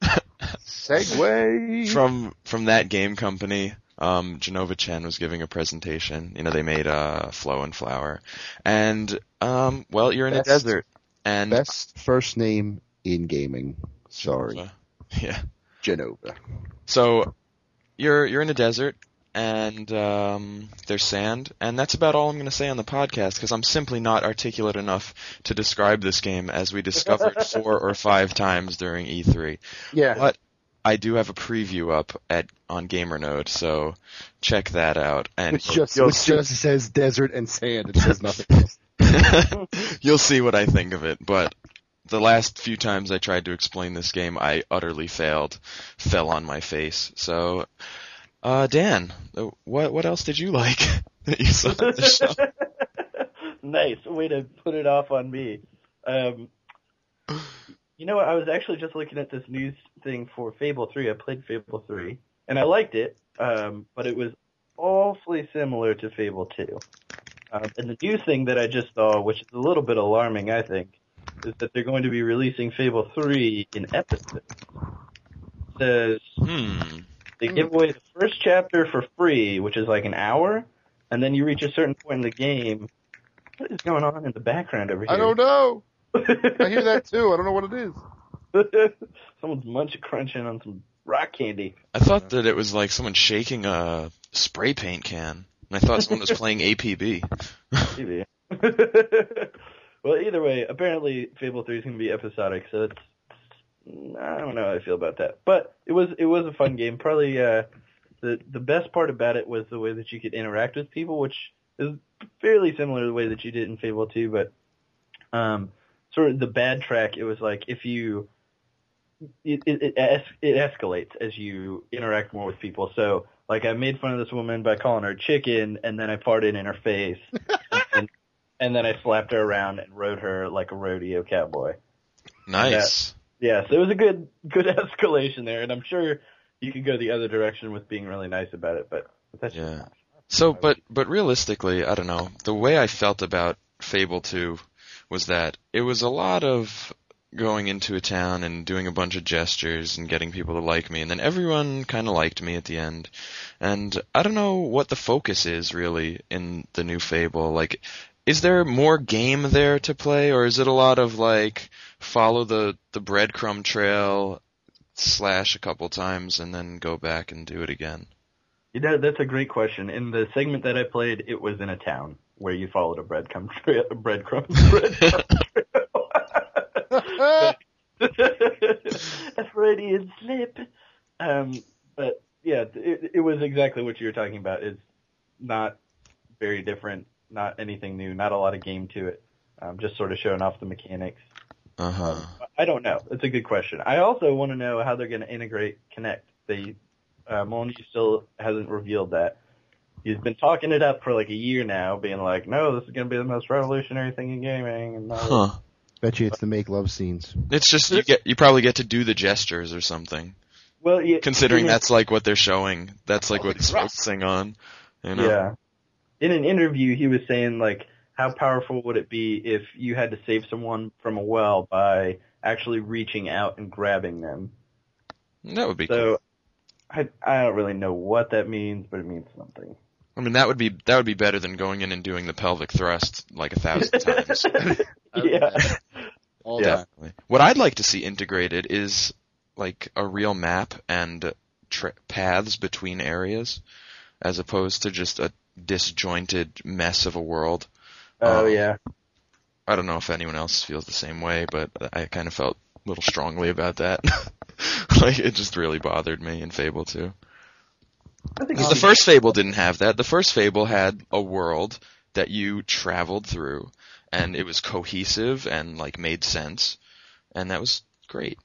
Segway. from from that game company. Um, Jenova Chen was giving a presentation. You know, they made uh, Flow and Flower, and um, well, you're in Best- a desert, and Best first name in gaming. Sorry, yeah. Jenova. So you're you're in a desert and um, there's sand, and that's about all I'm going to say on the podcast because I'm simply not articulate enough to describe this game as we discovered four or five times during E3. Yeah. But I do have a preview up at on GamerNode, so check that out. And Which just which see- just says desert and sand. It says nothing else. you'll see what I think of it. But the last few times I tried to explain this game, I utterly failed, fell on my face. So, uh, Dan, uh, what what else did you like that you saw at the show? nice way to put it off on me. Um, you know what? I was actually just looking at this news thing for Fable 3. I played Fable 3, and I liked it, um, but it was awfully similar to Fable 2. Um, and the new thing that I just saw, which is a little bit alarming, I think, is that they're going to be releasing Fable 3 in episodes. Says Hmm. They give away the first chapter for free, which is like an hour, and then you reach a certain point in the game. What is going on in the background over here? I don't know. I hear that too. I don't know what it is. Someone's munch crunching on some rock candy. I thought that it was like someone shaking a spray paint can. And I thought someone was playing APB. Maybe. well, either way, apparently Fable 3 is going to be episodic, so it's I don't know how I feel about that. But it was it was a fun game. Probably uh, the the best part about it was the way that you could interact with people, which is fairly similar to the way that you did in Fable 2, but um, sort of the bad track. It was like if you it it it, es- it escalates as you interact more with people. So like I made fun of this woman by calling her chicken, and then I farted in her face, and, and then I slapped her around and rode her like a rodeo cowboy. Nice. Yeah, so it was a good good escalation there, and I'm sure you could go the other direction with being really nice about it, but, that's Yeah. not. So, but but realistically, I don't know. The way I felt about Fable 2 was that it was a lot of going into a town and doing a bunch of gestures and getting people to like me, and then everyone kind of liked me at the end. And I don't know what the focus is really in the new Fable. Like, is there more game there to play, or is it a lot of like follow the the breadcrumb trail, slash a couple times, and then go back and do it again? You know, that's a great question. In the segment that I played, it was in a town where you followed a breadcrumb trail. Breadcrumb, breadcrumb trail. a Freudian slip. Um, but yeah, it, it was exactly what you were talking about. Is not very different, not anything new, not a lot of game to it. Um, just sort of showing off the mechanics. Uh huh. I don't know. It's a good question. I also want to know how they're going to integrate Kinect. They uh, Molyneux still hasn't revealed that. He's been talking it up for like a year now, being like, "No, this is going to be the most revolutionary thing in gaming." And all Huh. Bet you it's the make love scenes. It's just you get you probably get to do the gestures or something. Well, yeah, Considering that's like what they're showing. That's like what it's crap. focusing on. You know? yeah. In an interview, he was saying like, how powerful would it be if you had to save someone from a well by actually reaching out and grabbing them? That would be cool. So, I I don't really know what that means, but it means something. I mean that would be that would be better than going in and doing the pelvic thrust like a thousand times. yeah. All Yeah. that. What I'd like to see integrated is like a real map and tra- paths between areas, as opposed to just a disjointed mess of a world. Oh Um, yeah. I don't know if anyone else feels the same way, but I kind of felt a little strongly about that. like it just really bothered me in Fable 2. I think Because it's- the first Fable didn't have that. The first Fable had a world that you traveled through, and it was cohesive and like made sense, and that was great.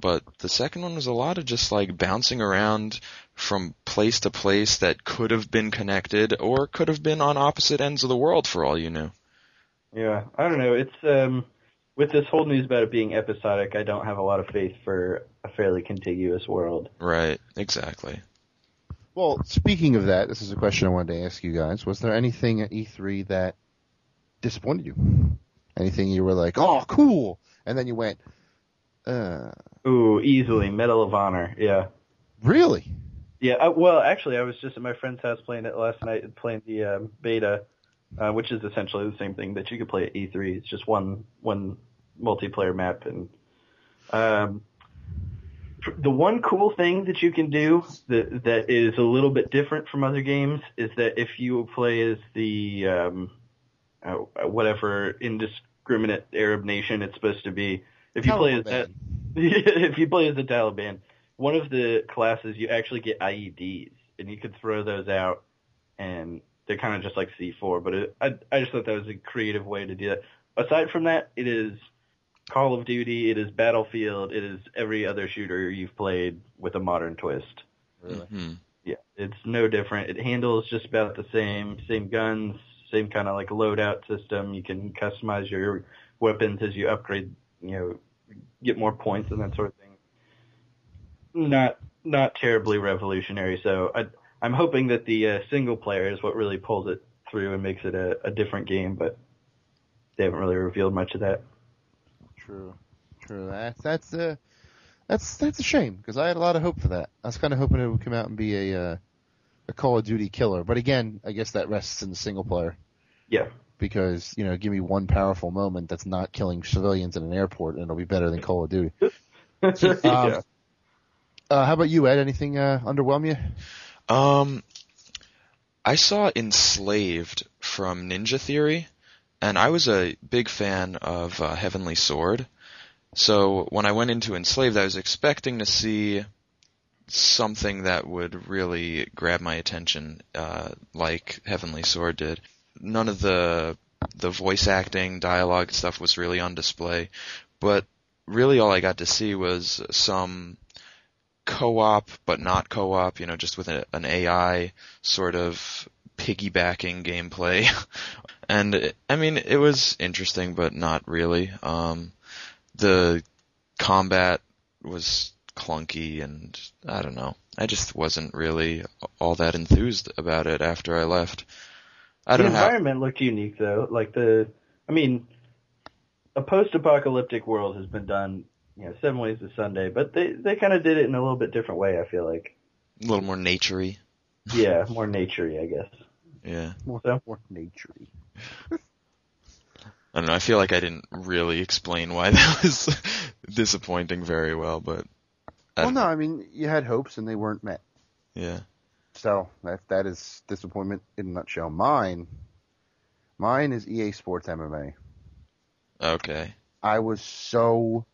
But the second one was a lot of just like bouncing around from place to place that could have been connected or could have been on opposite ends of the world for all you knew. Yeah, I don't know. It's um with this whole news about it being episodic, I don't have a lot of faith for a fairly contiguous world. Right, exactly. Well, speaking of that, this is a question I wanted to ask you guys. Was there anything at E3 that disappointed you? Anything you were like, oh, cool, and then you went, uh, Ooh, easily Medal of Honor. Yeah. really? Yeah, I, well, actually, I was just at my friend's house playing it last night, and playing the um, beta, uh, which is essentially the same thing that you could play at E3. It's just one one multiplayer map, and um, the one cool thing that you can do that that is a little bit different from other games is that if you play as the um, uh, whatever indiscriminate Arab nation it's supposed to be, if you play as if you play as the Taliban, one of the classes you actually get IEDs, and you could throw those out, and they're kind of just like C4. But it, I I just thought that was a creative way to do that. Aside from that, it is Call of Duty, it is Battlefield, it is every other shooter you've played with a modern twist. Really? Mhm. Yeah, it's no different. It handles just about the same, same guns, same kind of like loadout system. You can customize your weapons as you upgrade, you know, get more points and that sort of thing. Not, not terribly revolutionary. So I, I'm hoping that the uh, single player is what really pulls it through and makes it a, a different game. But they haven't really revealed much of that. True, true. That's that's uh, that's that's a shame because I had a lot of hope for that. I was kind of hoping it would come out and be a uh, a Call of Duty killer, but again, I guess that rests in the single player Yeah. Because you know, give me one powerful moment that's not killing civilians in an airport, and it'll be better than Call of Duty. yeah. Uh, how about you, Ed? Anything uh, underwhelm you? Um, I saw Enslaved from Ninja Theory, and I was a big fan of uh, Heavenly Sword. So when I went into Enslaved, I was expecting to see something that would really grab my attention, uh, like Heavenly Sword did. None of the the voice acting, dialogue stuff was really on display, but really all I got to see was some co-op, but not co-op, you know, just with a, an AI sort of piggybacking gameplay. and it, I mean, it was interesting, but not really. Um, the combat was clunky and I don't know. I just wasn't really all that enthused about it after I left. I the don't know how, environment looked unique though. Like the, I mean, a post-apocalyptic world has been done, you know, seven ways to Sunday, but they they kind of did it in a little bit different way. I feel like, a little more naturey. yeah, more naturey, I guess. Yeah. More, So? more naturey. I don't know. I feel like I didn't really explain why that was disappointing very well, but I Well, no, know. I mean you had hopes and they weren't met. yeah. So that that is disappointment in a nutshell. Mine, mine is EA Sports MMA. Okay. I was so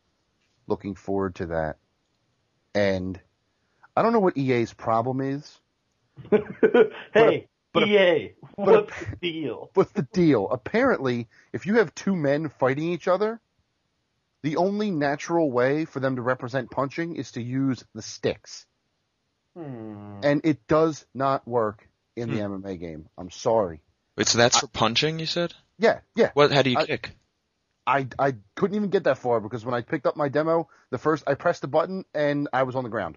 looking forward to that, and I don't know what EA's problem is. hey, but a- EA, but a- what's the deal? What's the deal? Apparently, if you have two men fighting each other, the only natural way for them to represent punching is to use the sticks. Hmm. And it does not work in the MMA game. I'm sorry. Wait, so that's for punching, you said? Yeah, yeah. What? How do you I- kick? I I couldn't even get that far because when I picked up my demo, the first I pressed the button and I was on the ground.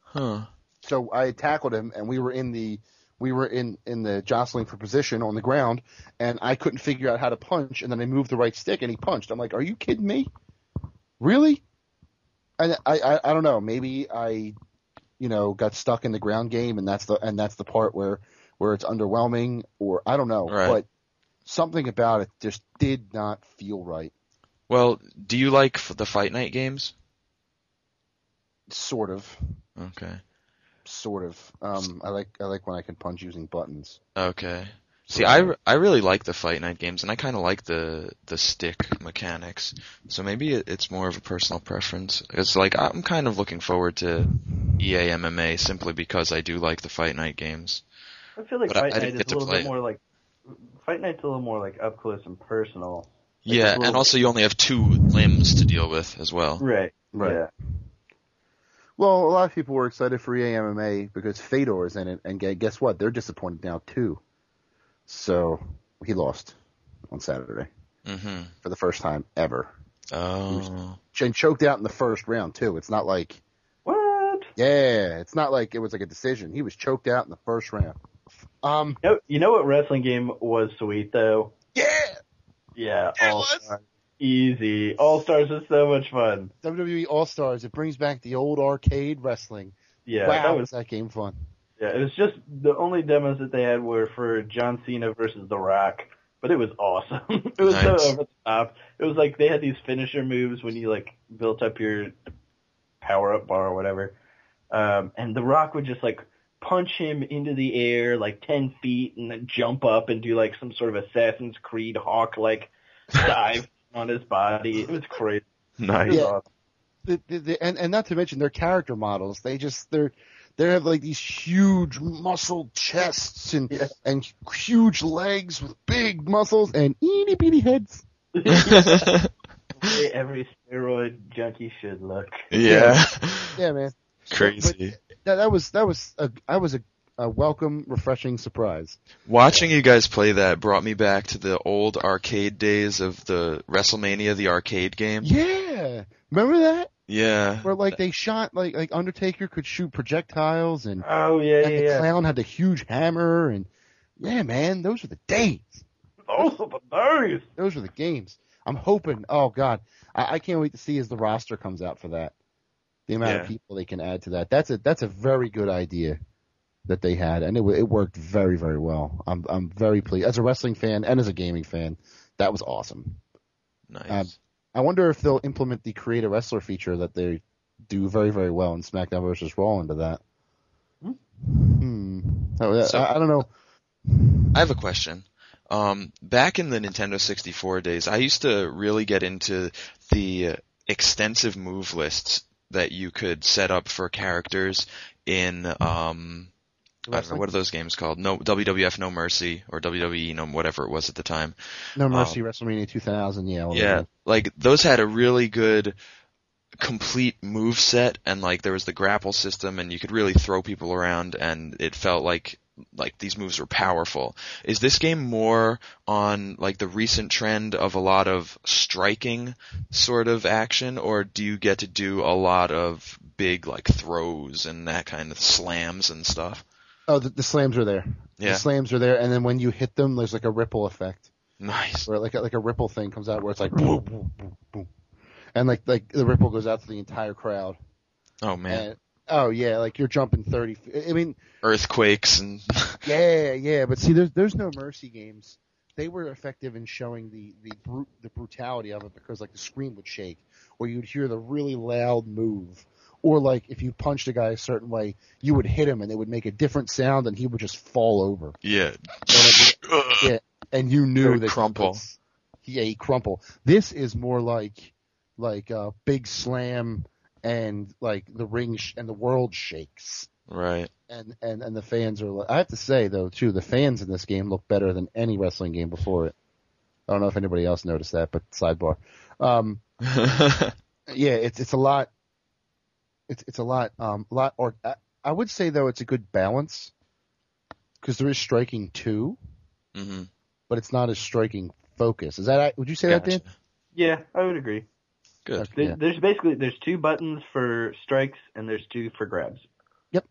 Huh. So I tackled him and we were in the we were in in the jostling for position on the ground and I couldn't figure out how to punch and then I moved the right stick and he punched. I'm like, "Are you kidding me? Really?" And I I I don't know, maybe I you know, got stuck in the ground game and that's the and that's the part where where it's underwhelming or I don't know, Right. but something about it just did not feel right. Well, do you like the Fight Night games? Sort of. Okay. Sort of. Um, I like I like when I can punch using buttons. Okay. See, I, I really like the Fight Night games, and I kind of like the the stick mechanics. So maybe it, it's more of a personal preference. It's like I'm kind of looking forward to EA MMA simply because I do like the Fight Night games. I feel like But Fight I Night didn't is a little play bit more like Fight Night's a little more like up close and personal. Like Yeah, little- and also you only have two limbs to deal with as well. Right. Right. Yeah. Well, a lot of people were excited for EA MMA because Fedor is in it, and guess what? They're disappointed now too. So he lost on Saturday hmm for the first time ever, Oh. and choked out in the first round too. It's not like What? yeah, it's not like it was like a decision. He was choked out in the first round. Um, You know, you know what wrestling game was sweet though? yeah, Yeah, Yeah, it All was. Stars. Easy. All Stars is so much fun. WWE All Stars. It brings back the old arcade wrestling. Yeah, wow, that was was that game fun? Yeah. It was just the only demos that they had were for John Cena versus The Rock, but it was awesome. it was Nice. so over the top. It was like they had these finisher moves when you like built up your power up bar or whatever, um, and The Rock would just like punch him into the air like ten feet and then jump up and do like some sort of Assassin's Creed hawk like dive on his body. It was crazy. It was Nice. Yeah. awesome. the, the, the, and and not to mention their character models. They just they're they have like these huge muscle chests and Yeah. and huge legs with big muscles and itty bitty heads. The way every steroid junkie should look. yeah. Yeah, man. Crazy. That, that was that was a I was a, a welcome, refreshing surprise. Watching you guys play that brought me back to the old arcade days of the WrestleMania, the arcade game. Yeah, remember that? Yeah. Where like they shot like like Undertaker could shoot projectiles and, Oh yeah, and yeah, the yeah. clown had the huge hammer and yeah, man, those were the days. Those are the days. Those were the games. I'm hoping. Oh God, I, I can't wait to see as the roster comes out for that. The amount Yeah. of people they can add to that. That's a that's a very good idea that they had, and it it worked very very well. I'm I'm very pleased as a wrestling fan and as a gaming fan. That was awesome. Nice. Um, I wonder if they'll implement the create a wrestler feature that they do very very well in SmackDown versus Raw into that. Hmm. Hmm. Oh, So- I, I don't know. I have a question. Um, back in the Nintendo 64 days, I used to really get into the extensive move lists that you could set up for characters in, um, I don't know, what are those games called? No, WWF No Mercy or WWE No, whatever it was at the time. No um, Mercy WrestleMania 2000. Yeah. Yeah, like those had a really good complete move set and like there was the grapple system and you could really throw people around and it felt like like these moves were powerful. Is this game more on like the recent trend of a lot of striking sort of action or do you get to do a lot of big like throws and that kind of slams and stuff? Oh, the, the slams are there. Yeah. The slams are there, and then when you hit them, there's like a ripple effect, Nice. where like a, like a ripple thing comes out, where it's like boom, boom, boom, boom, and like like the ripple goes out to the entire crowd. Oh man. And, oh yeah, like you're jumping thirty. I mean, Earthquakes and yeah, yeah, but see, there's there's no mercy games. They were effective in showing the the brute the brutality of it because like the screen would shake, or you'd hear the really loud move, or like if you punched a guy a certain way, you would hit him and it would make a different sound and he would just fall over. yeah. And it- yeah, and you knew that crumple. was- yeah, he crumple. This is more like like a big slam and like the ring sh- and the world shakes. Right. And, and and the fans are. li- I have to say though too, the fans in this game look better than any wrestling game before it. I don't know if anybody else noticed that, but sidebar. Um, yeah, it's it's a lot. It's it's a lot. Um, a lot. Or I, I would say though, it's a good balance because there is striking too, hmm but it's not as striking focus. Is that? Would you say that, Dan? Yeah, I would agree. Good. There, yeah. There's basically there's two buttons for strikes and there's two for grabs. Yep.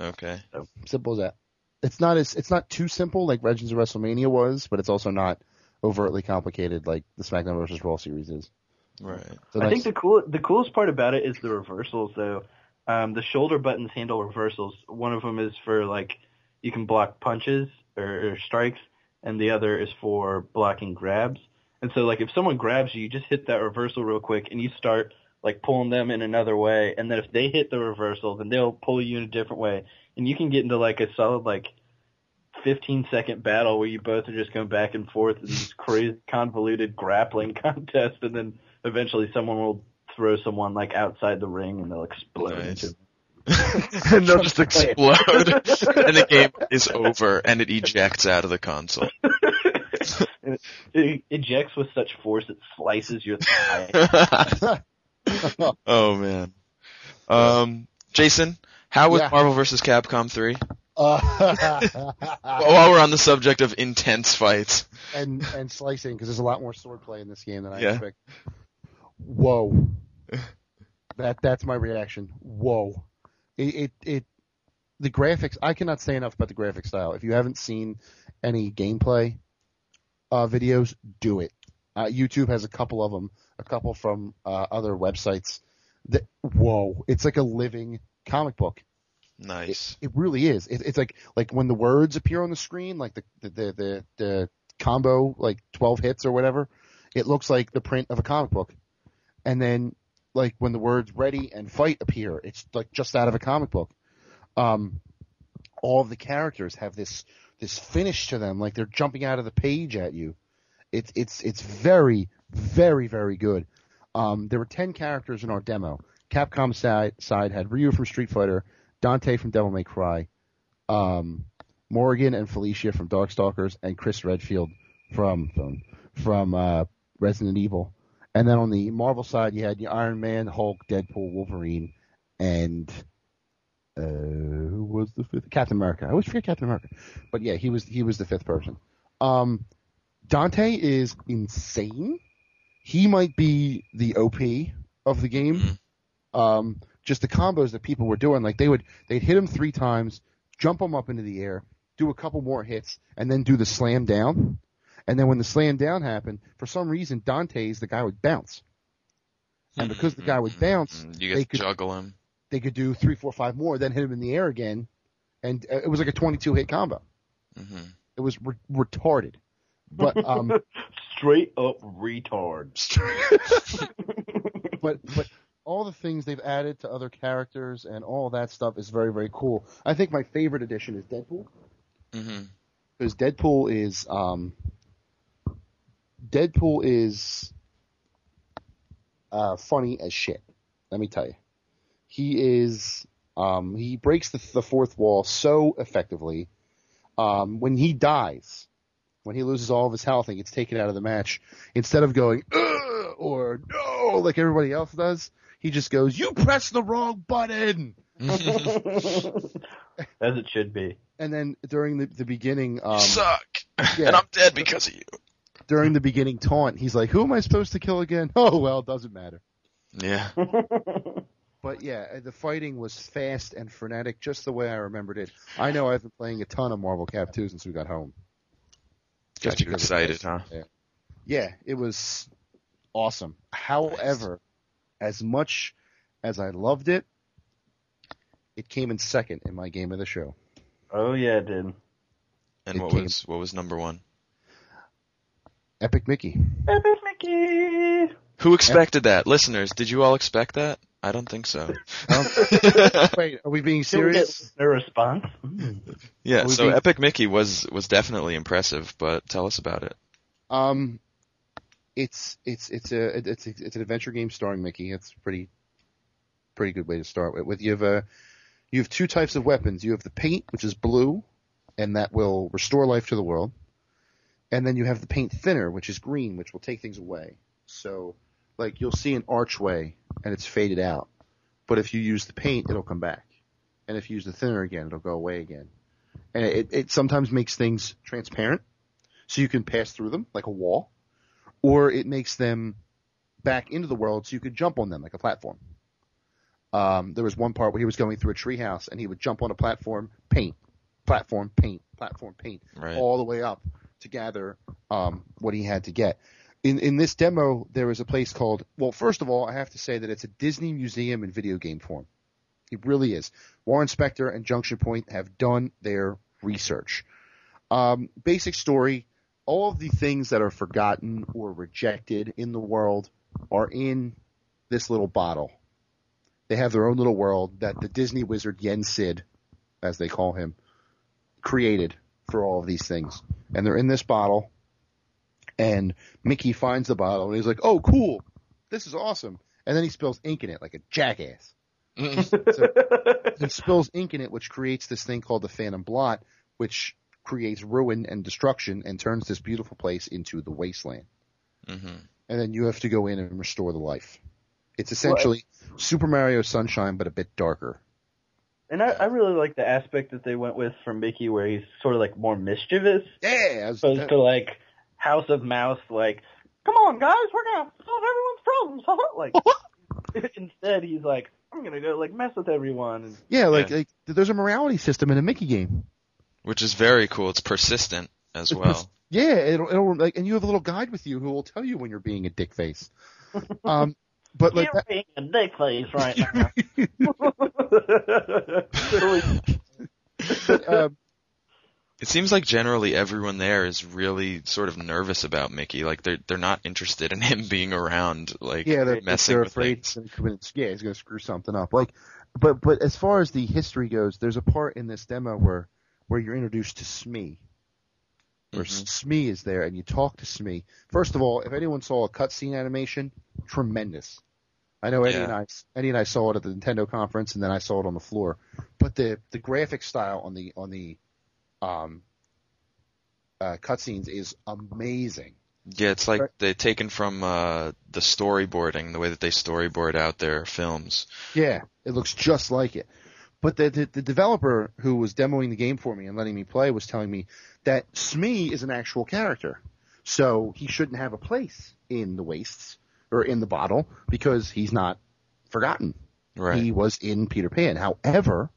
Okay. So. Simple as that. It's not as it's not too simple like Legends of WrestleMania was, but it's also not overtly complicated like the SmackDown versus Raw series is. Right. So I think the cool the coolest part about it is the reversals though. Um, the shoulder buttons handle reversals. One of them is for like you can block punches or, or strikes, and the other is for blocking grabs. And so like if someone grabs you, you just hit that reversal real quick, and you start like pulling them in another way. And then if they hit the reversal, then they'll pull you in a different way, and you can get into like a solid like 15 second battle where you both are just going back and forth in this crazy convoluted grappling contest, and then eventually someone will throw someone like outside the ring and they'll explode Nice. into and they'll just explode, and the game is over, and it ejects out of the console. it, it ejects with such force it slices your thigh. oh man. Um, Jason, how was Yeah. Marvel vs. Capcom 3? Uh, While we're on the subject of intense fights. and and slicing because there's a lot more swordplay in this game than I Yeah. expect. Whoa, that that's my reaction. Whoa, it, it it the graphics. I cannot say enough about the graphic style. If you haven't seen any gameplay uh, videos, do it. Uh, YouTube has a couple of them, a couple from uh, other websites. That whoa, it's like a living comic book. Nice. It really is. It, it's like like when the words appear on the screen, like the the the the, the combo, like twelve hits or whatever. It looks like the print of a comic book, and then like when the words "ready" and "fight" appear, it's like just out of a comic book. Um, all of the characters have this this finish to them, like they're jumping out of the page at you. It's it's it's very very very good. Um, there were ten characters in our demo. Capcom side side had Ryu from Street Fighter, Dante from Devil May Cry, um, Morrigan and Felicia from Darkstalkers, and Chris Redfield from from from uh, Resident Evil. And then on the Marvel side, you had the Iron Man, Hulk, Deadpool, Wolverine, and uh, who was the fifth? Captain America. I always forget Captain America, but yeah, he was he was the fifth person. Um, Dante is insane. He might be the OP of the game. Mhm. Um, just the combos that people were doing, like they would they'd hit him three times, jump him up into the air, do a couple more hits, and then do the slam down. And then when the slam down happened, for some reason Dante's the guy would bounce. And because the guy would bounce, Mm, you they could- juggle him. they could do three, four, five more, then hit him in the air again, and uh, it was like a 22 hit combo. hmm It was re- retarded. But um, Straight up retard. but but all the things they've added to other characters and all that stuff is very very cool. I think my favorite addition is Deadpool hmm because Deadpool is um, Deadpool is uh, funny as shit. Let me tell you, he is um, he breaks the, the fourth wall so effectively. Um, when he dies, when he loses all of his health and gets taken out of the match, instead of going Ugh! or no like everybody else does, he just goes, "You pressed the wrong button." As it should be. And then during the, the beginning, um, you suck, yeah. and I'm dead because of you. During the beginning taunt, he's like, "Who am I supposed to kill again?" Oh well, it doesn't matter. Yeah. But yeah, uh, the fighting was fast and frenetic, just the way I remembered it. I know I've been playing a ton of Marvel Cap 2 since we got home. Got you because of excited, this. huh? Yeah. yeah, it was awesome. However, as much as I loved it, it came in second in my game of the show. oh yeah, it did. And It what came- was what was number one? Epic Mickey. Epic Mickey. Who expected that? Listeners, did you all expect that? I don't think so. Wait, are we being Did we get serious? their response? yeah, so being- Epic Mickey was was definitely impressive, but tell us about it. Um, it's it's it's a it's a, it's an adventure game starring Mickey. It's a pretty pretty good way to start with. With you have a you have two types of weapons. You have the paint, which is blue, and that will restore life to the world, and then you have the paint thinner, which is green, which will take things away. So, like you'll see an archway and it's faded out, but if you use the paint, it'll come back, and if you use the thinner again, it'll go away again, and it it sometimes makes things transparent, so you can pass through them like a wall or it makes them back into the world so you could jump on them like a platform. Um, there was one part where he was going through a treehouse and he would jump on a platform, paint, platform, paint, platform, paint, Right. all the way up to gather um, what he had to get. In in this demo, there was a place called. Well, first of all, I have to say that it's a Disney museum in video game form. It really is. Warren Spector and Junction Point have done their research. Um, basic story: all of the things that are forgotten or rejected in the world are in this little bottle. They have their own little world that the Disney wizard Yen Sid, as they call him, created for all of these things. And they're in this bottle. And Mickey finds the bottle and he's like, oh, cool. This is awesome. And then he spills ink in it like a jackass. He spills ink in it, which creates this thing called the Phantom Blot, which creates ruin and destruction and turns this beautiful place into the wasteland. hmm And then you have to go in and restore the life. It's essentially Super Mario Sunshine, but a bit darker. And I, I really like the aspect that they went with from Mickey, where he's sort of like more mischievous, Yeah, as- opposed to like House of Mouse, like, come on guys, we're gonna solve everyone's problems, huh? like, instead he's like, I'm gonna go like mess with everyone. And, yeah, like, Yeah. like there's a morality system in a Mickey game. Which is very cool. It's persistent as It's well. pers- Yeah, it'll, it'll like, and you have a little guide with you who will tell you when you're being a dick face. Um, but like, You're being a dick face right now. Literally. um, It seems like generally everyone there is really sort of nervous about Mickey. Like they're they're not interested in him being around. Like yeah, they're, messing they're with afraid things. he's gonna commit, yeah, he's going to screw something up. Like, but but as far as the history goes, there's a part in this demo where where you're introduced to Smee, where Mhm. Smee is there, and you talk to Smee. First of all, if anyone saw a cutscene animation, tremendous. I know Eddie Yeah. and I Eddie and I saw it at the Nintendo conference, and then I saw it on the floor. But the the graphic style on the on the um uh, cutscenes is amazing. Yeah, it's like they're taken from uh, the storyboarding, the way that they storyboard out their films. Yeah, it looks just like it. But the, the the developer who was demoing the game for me and letting me play was telling me that Smee is an actual character, so he shouldn't have a place in the wastes or in the bottle because he's not forgotten. Right. He was in Peter Pan. However,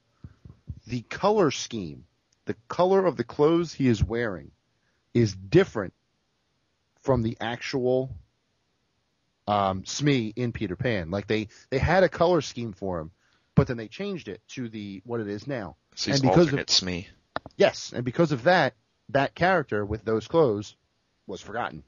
the color scheme, the color of the clothes he is wearing, is different from the actual um, Smee in Peter Pan. Like they they had a color scheme for him, but then they changed it to the what it is now. so he's and because of- alternate Smee. Yes, and because of that, that character with those clothes was forgotten.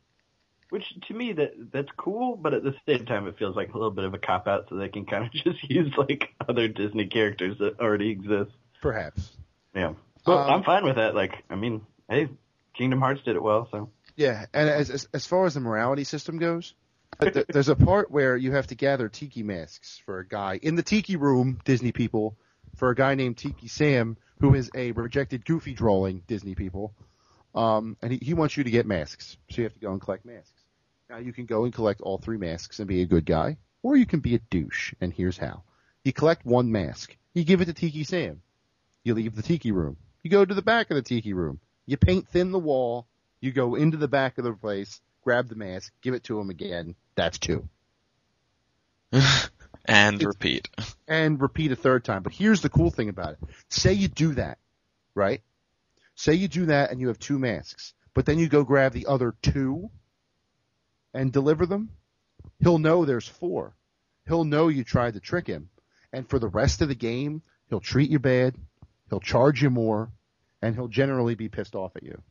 Which to me that that's cool, but at the same time it feels like a little bit of a cop out, so they can kind of just use like other Disney characters that already exist. Perhaps. Yeah, but Um, I'm fine with that. Like, I mean, hey, Kingdom Hearts did it well, so Yeah, and as as, as far as the morality system goes, th- there's a part where you have to gather tiki masks for a guy. In the tiki room, Disney people, for a guy named Tiki Sam, who is a rejected Goofy drawing Disney people, um, and he, he wants you to get masks, so you have to go and collect masks. Now you can go and collect all three masks and be a good guy, or you can be a douche, and here's how: you collect one mask, you give it to Tiki Sam, you leave the tiki room, you go to the back of the tiki room, you paint thin the wall, you go into the back of the place, grab the mask, give it to him again. That's two. and It's- repeat. And repeat a third time. But here's the cool thing about it. Say you do that, right? Say you do that and you have two masks, but then you go grab the other two and deliver them. He'll know there's four. He'll know you tried to trick him. And for the rest of the game, he'll treat you bad, he'll charge you more, and he'll generally be pissed off at you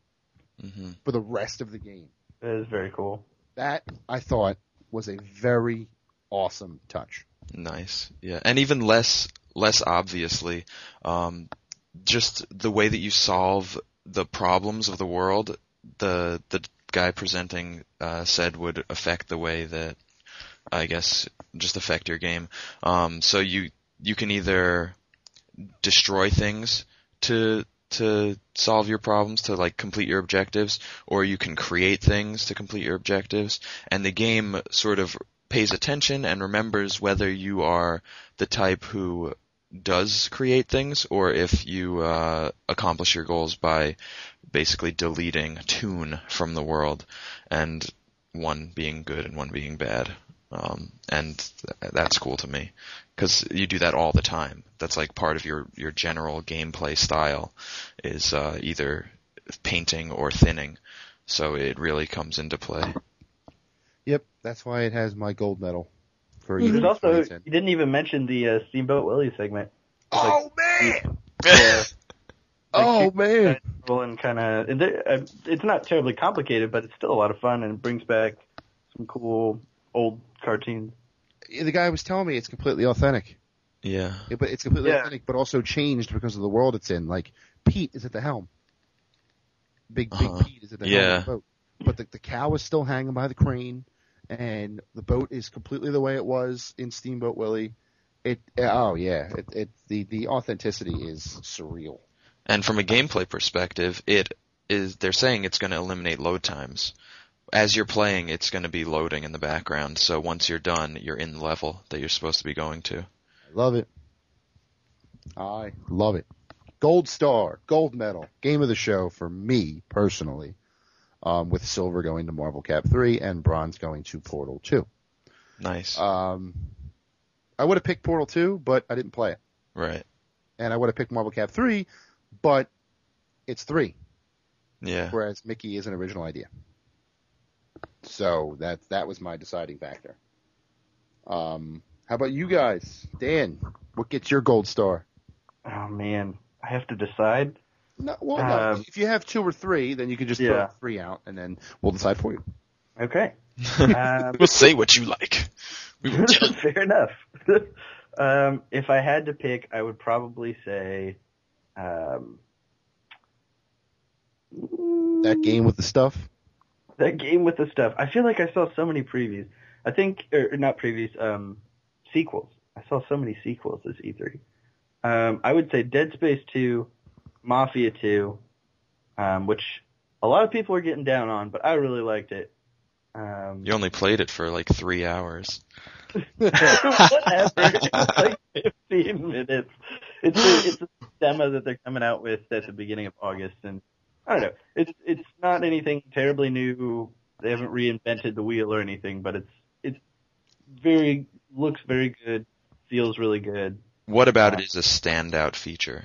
hmm for the rest of the game. that is very cool. That I thought was a very awesome touch. Nice. Yeah. And even less less obviously, um, just the way that you solve the problems of the world, the the guy presenting uh, said would affect the way that I guess just affect your game. Um, so you you can either destroy things to to solve your problems to like complete your objectives or you can create things to complete your objectives. And the game sort of pays attention and remembers whether you are the type who does create things or if you uh, accomplish your goals by basically deleting toon from the world and one being good and one being bad um, and th- that's cool to me because you do that all the time that's like part of your your general gameplay style is uh, either painting or thinning so it really comes into play Yep, that's why it has my gold medal for There's year also 2010. you didn't even mention the uh, Steamboat Willie segment. Oh man! Yeah. Oh man! and kind of it's not terribly complicated, but it's still a lot of fun and it brings back some cool old cartoons. The guy was telling me it's completely authentic. yeah Yeah, but it's completely Yeah. authentic, but also changed because of the world it's in. Like Pete is at the helm. Big Big Uh-huh. Pete is at the helm of the boat, but the, the cow is still hanging by the crane, and the boat is completely the way it was in Steamboat Willie. It oh yeah, it, it the the authenticity is surreal. And from a gameplay perspective, it is they're saying it's going to eliminate load times. As you're playing, it's going to be loading in the background. So once you're done, you're in the level that you're supposed to be going to. I love it. I love it. Gold star, gold medal, game of the show for me personally, um, with silver going to Marvel Cap 3 and bronze going to Portal 2. Nice. Um, I would have picked Portal 2, but I didn't play it. right. And I would have picked Marvel Cap 3, but it's 3, Yeah. whereas Mickey is an original idea. So that that was my deciding factor. Um, how about you guys? Dan, what gets your gold star? Oh man, I have to decide. No, well, no. Um, if you have two or three, then you can just Yeah. throw three out, and then we'll decide for you. Okay, um, we'll say what you like. We will fair enough. um, if I had to pick, I would probably say um, That game with the stuff. That game with the stuff. I feel like I saw so many previews. I think, or not previews, um, sequels. I saw so many sequels this E3. Um, I would say Dead Space 2, Mafia 2, um, which a lot of people are getting down on, but I really liked it. Um, You only played it for like three hours. whatever. It's like 15 minutes. It's a, it's a demo that they're coming out with at the beginning of August, and I don't know. It's it's not anything terribly new. They haven't reinvented the wheel or anything, but it's it's very looks very good, feels really good. What about it is a standout feature?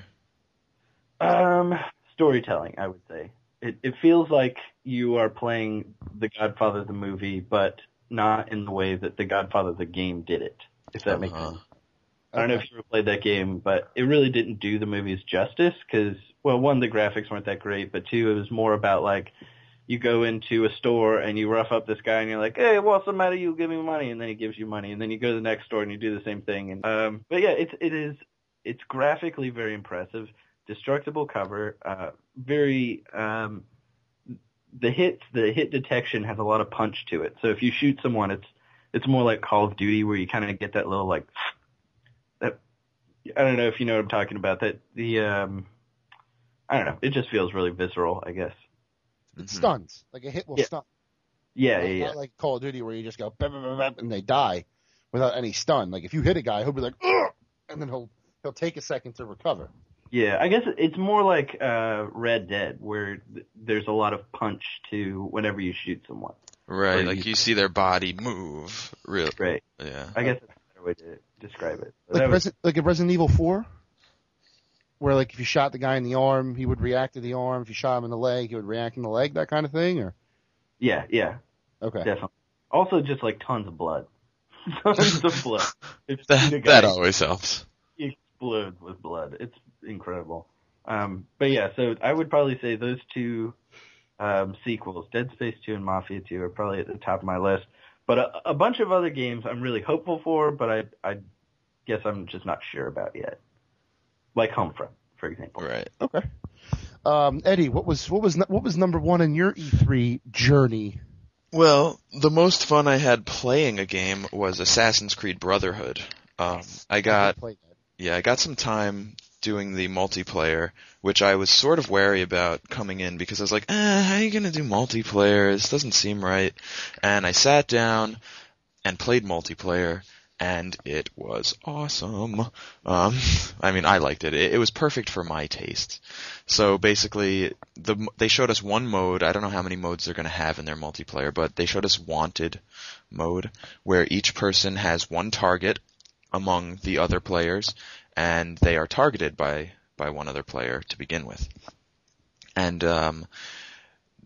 Um, storytelling, I would say. It it feels like you are playing The Godfather the movie, but not in the way that The Godfather the game did it. If that makes Uh-huh. sense. I don't know if you ever played that game, but it really didn't do the movies justice because, well, one, the graphics weren't that great, but two, it was more about like you go into a store and you rough up this guy and you're like, hey, what's the matter? You give me money, and then he gives you money, and then you go to the next store and you do the same thing. And um, but yeah, it's it is it's graphically very impressive, destructible cover, uh, very um, the hits the hit detection has a lot of punch to it. So if you shoot someone, it's it's more like Call of Duty where you kind of get that little like. I don't know if you know what I'm talking about. That the um, I don't know. It just feels really visceral. I guess. It Mhm. stuns. Like a hit will Yeah. stun. Yeah, Not- yeah, yeah. Not like Call of Duty where you just go bam, bam, bam, bam, and they die without any stun. Like if you hit a guy, he'll be like, Ugh! and then he'll he'll take a second to recover. Yeah, I guess it's more like uh, Red Dead, where th- there's a lot of punch to whenever you shoot someone. Right, like you- you see their body move. Real, Right. yeah. I guess that's a better way to describe it. But Like that was- Resi- like in Resident Evil Four, where like if you shot the guy in the arm, he would react to the arm. If you shot him in the leg, he would react in the leg. That kind of thing, or yeah, yeah, okay. definitely. Also, just like tons of blood, tons of blood. If you shoot a That, guy, that always helps. he explodes with blood. It's incredible. Um, but yeah, so I would probably say those two um, sequels, Dead Space 2 and Mafia 2, are probably at the top of my list. But a, a bunch of other games I'm really hopeful for, but I I guess I'm just not sure about yet. Like Homefront, for example. Right. Okay. Um, Eddie, what was what was what was number one in your E3 journey? Well, the most fun I had playing a game was Assassin's Creed Brotherhood. Um, I got played yeah, I got some time doing the multiplayer, which I was sort of wary about coming in because I was like, eh, how are you gonna do multiplayer? This doesn't seem right. And I sat down and played multiplayer, and it was awesome. Um, I mean, I liked it. it. It was perfect for my taste. So basically, the they showed us one mode. I don't know how many modes they're gonna have in their multiplayer, but they showed us wanted mode, where each person has one target among the other players, and they are targeted by by one other player to begin with. And um,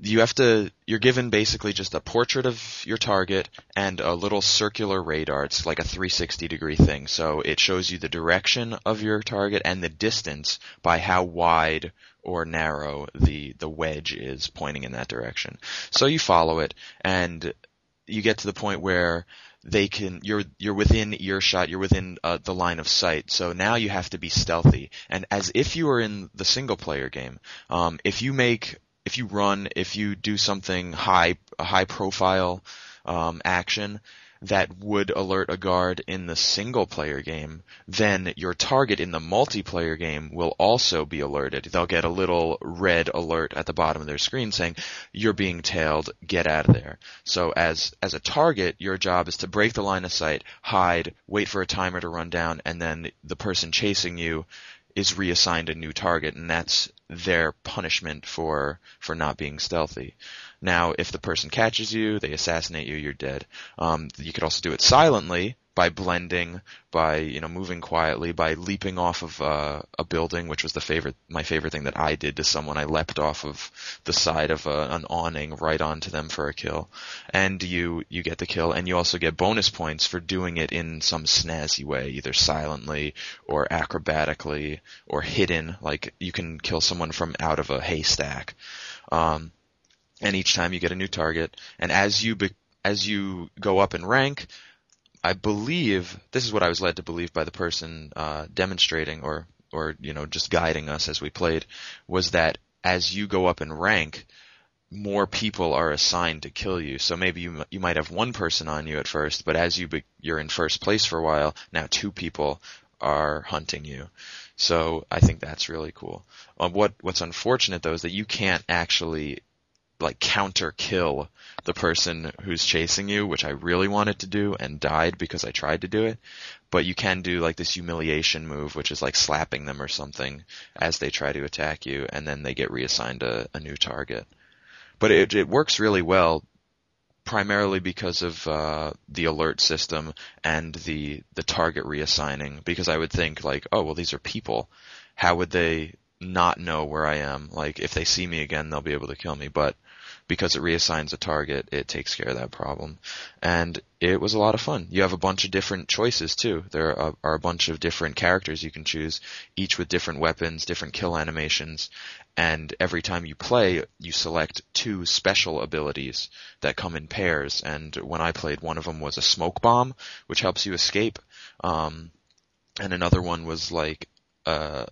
you have to you're given basically just a portrait of your target and a little circular radar. It's like a 360 degree thing. So it shows you the direction of your target and the distance by how wide or narrow the the wedge is pointing in that direction. So you follow it and you get to the point where they can you're you're within earshot you're within uh, the line of sight. So now you have to be stealthy. And as if you were in the single player game um, if you make if you run if you do something high high profile um, action that would alert a guard in the single player game, then your target in the multiplayer game will also be alerted. They'll get a little red alert at the bottom of their screen saying, you're being tailed, get out of there. So as, as a target, your job is to break the line of sight, hide, wait for a timer to run down, and then the person chasing you is reassigned a new target, and that's their punishment for, for not being stealthy. Now, if the person catches you, they assassinate you, you're dead. Um, you could also do it silently by blending, by you know moving quietly, by leaping off of uh, a building, which was the favorite my favorite thing that I did to someone. I leapt off of the side of a, an awning right onto them for a kill, and you you get the kill, and you also get bonus points for doing it in some snazzy way, either silently or acrobatically or hidden. Like you can kill someone from out of a haystack. Um, and each time you get a new target. And as you be- as you go up in rank, I believe this is what I was led to believe by the person uh, demonstrating or or you know just guiding us as we played was that as you go up in rank, more people are assigned to kill you. So maybe you you might have one person on you at first, but as you be, you're in first place for a while, now two people are hunting you. So I think that's really cool. Uh, what what's unfortunate though is that you can't actually like counter kill the person who's chasing you, which I really wanted to do and died because I tried to do it. But you can do like this humiliation move, which is like slapping them or something as they try to attack you, and then they get reassigned a, a new target. But it, it works really well, primarily because of uh, the alert system and the the target reassigning. Because I would think like, oh well, these are people. How would they not know where I am? Like if they see me again, they'll be able to kill me. But because it reassigns a target, it takes care of that problem. And it was a lot of fun. You have a bunch of different choices too. There are, are a bunch of different characters you can choose, each with different weapons, different kill animations, and every time you play, you select two special abilities that come in pairs. And when I played, one of them was a smoke bomb, which helps you escape. Um, and another one was like, uh,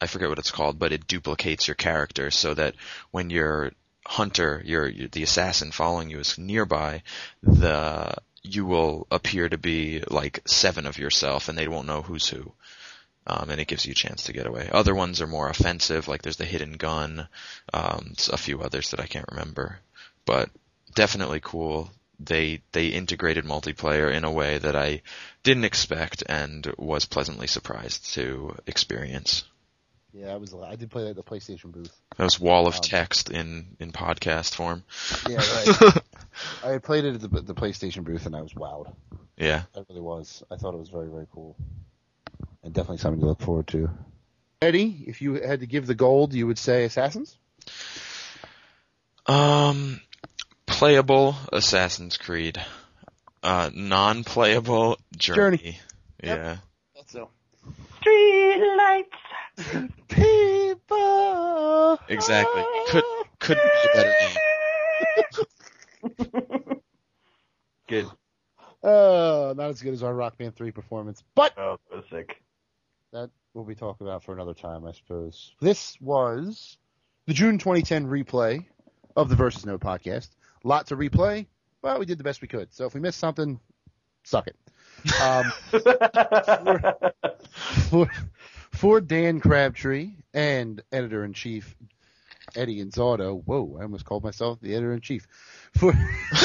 I forget what it's called, but it duplicates your character so that when you're hunter, your, the assassin following you is nearby, the you will appear to be like seven of yourself, and they won't know who's who. Um, and it gives you a chance to get away. Other ones are more offensive, like there's the hidden gun, um, a few others that I can't remember, but definitely cool. They they integrated multiplayer in a way that I didn't expect and was pleasantly surprised to experience. Yeah, I was. I did play that at the PlayStation booth. That was wall of Um, text in in podcast form. Yeah, right. I had played it at the, the PlayStation booth, and I was wowed. Yeah. I really was. I thought it was very, very cool, and definitely something to look forward to. Eddie, if you had to give the gold, you would say Assassins. Um, playable Assassin's Creed. Uh, non-playable Journey. Journey. Yeah. Yep. So Street lights. People. Exactly. Could couldn't be a better name. Good. Uh, not as good as our Rock Band 3 performance, but Oh, so sick. that we'll be talking about for another time, I suppose. This was the June 2010 replay of the Versus Node podcast. Lot to replay, but we did the best we could. So if we missed something, suck it. Um, for, for for Dan Crabtree and editor in chief Eddie Inzauto. Whoa, I almost called myself the editor in chief. For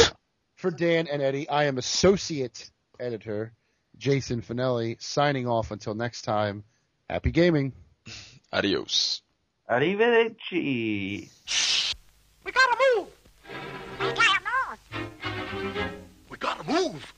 for Dan and Eddie, I am associate editor Jason Fanelli signing off until next time. Happy gaming. Adios. Arrivederci. We gotta move. We gotta move. We gotta move.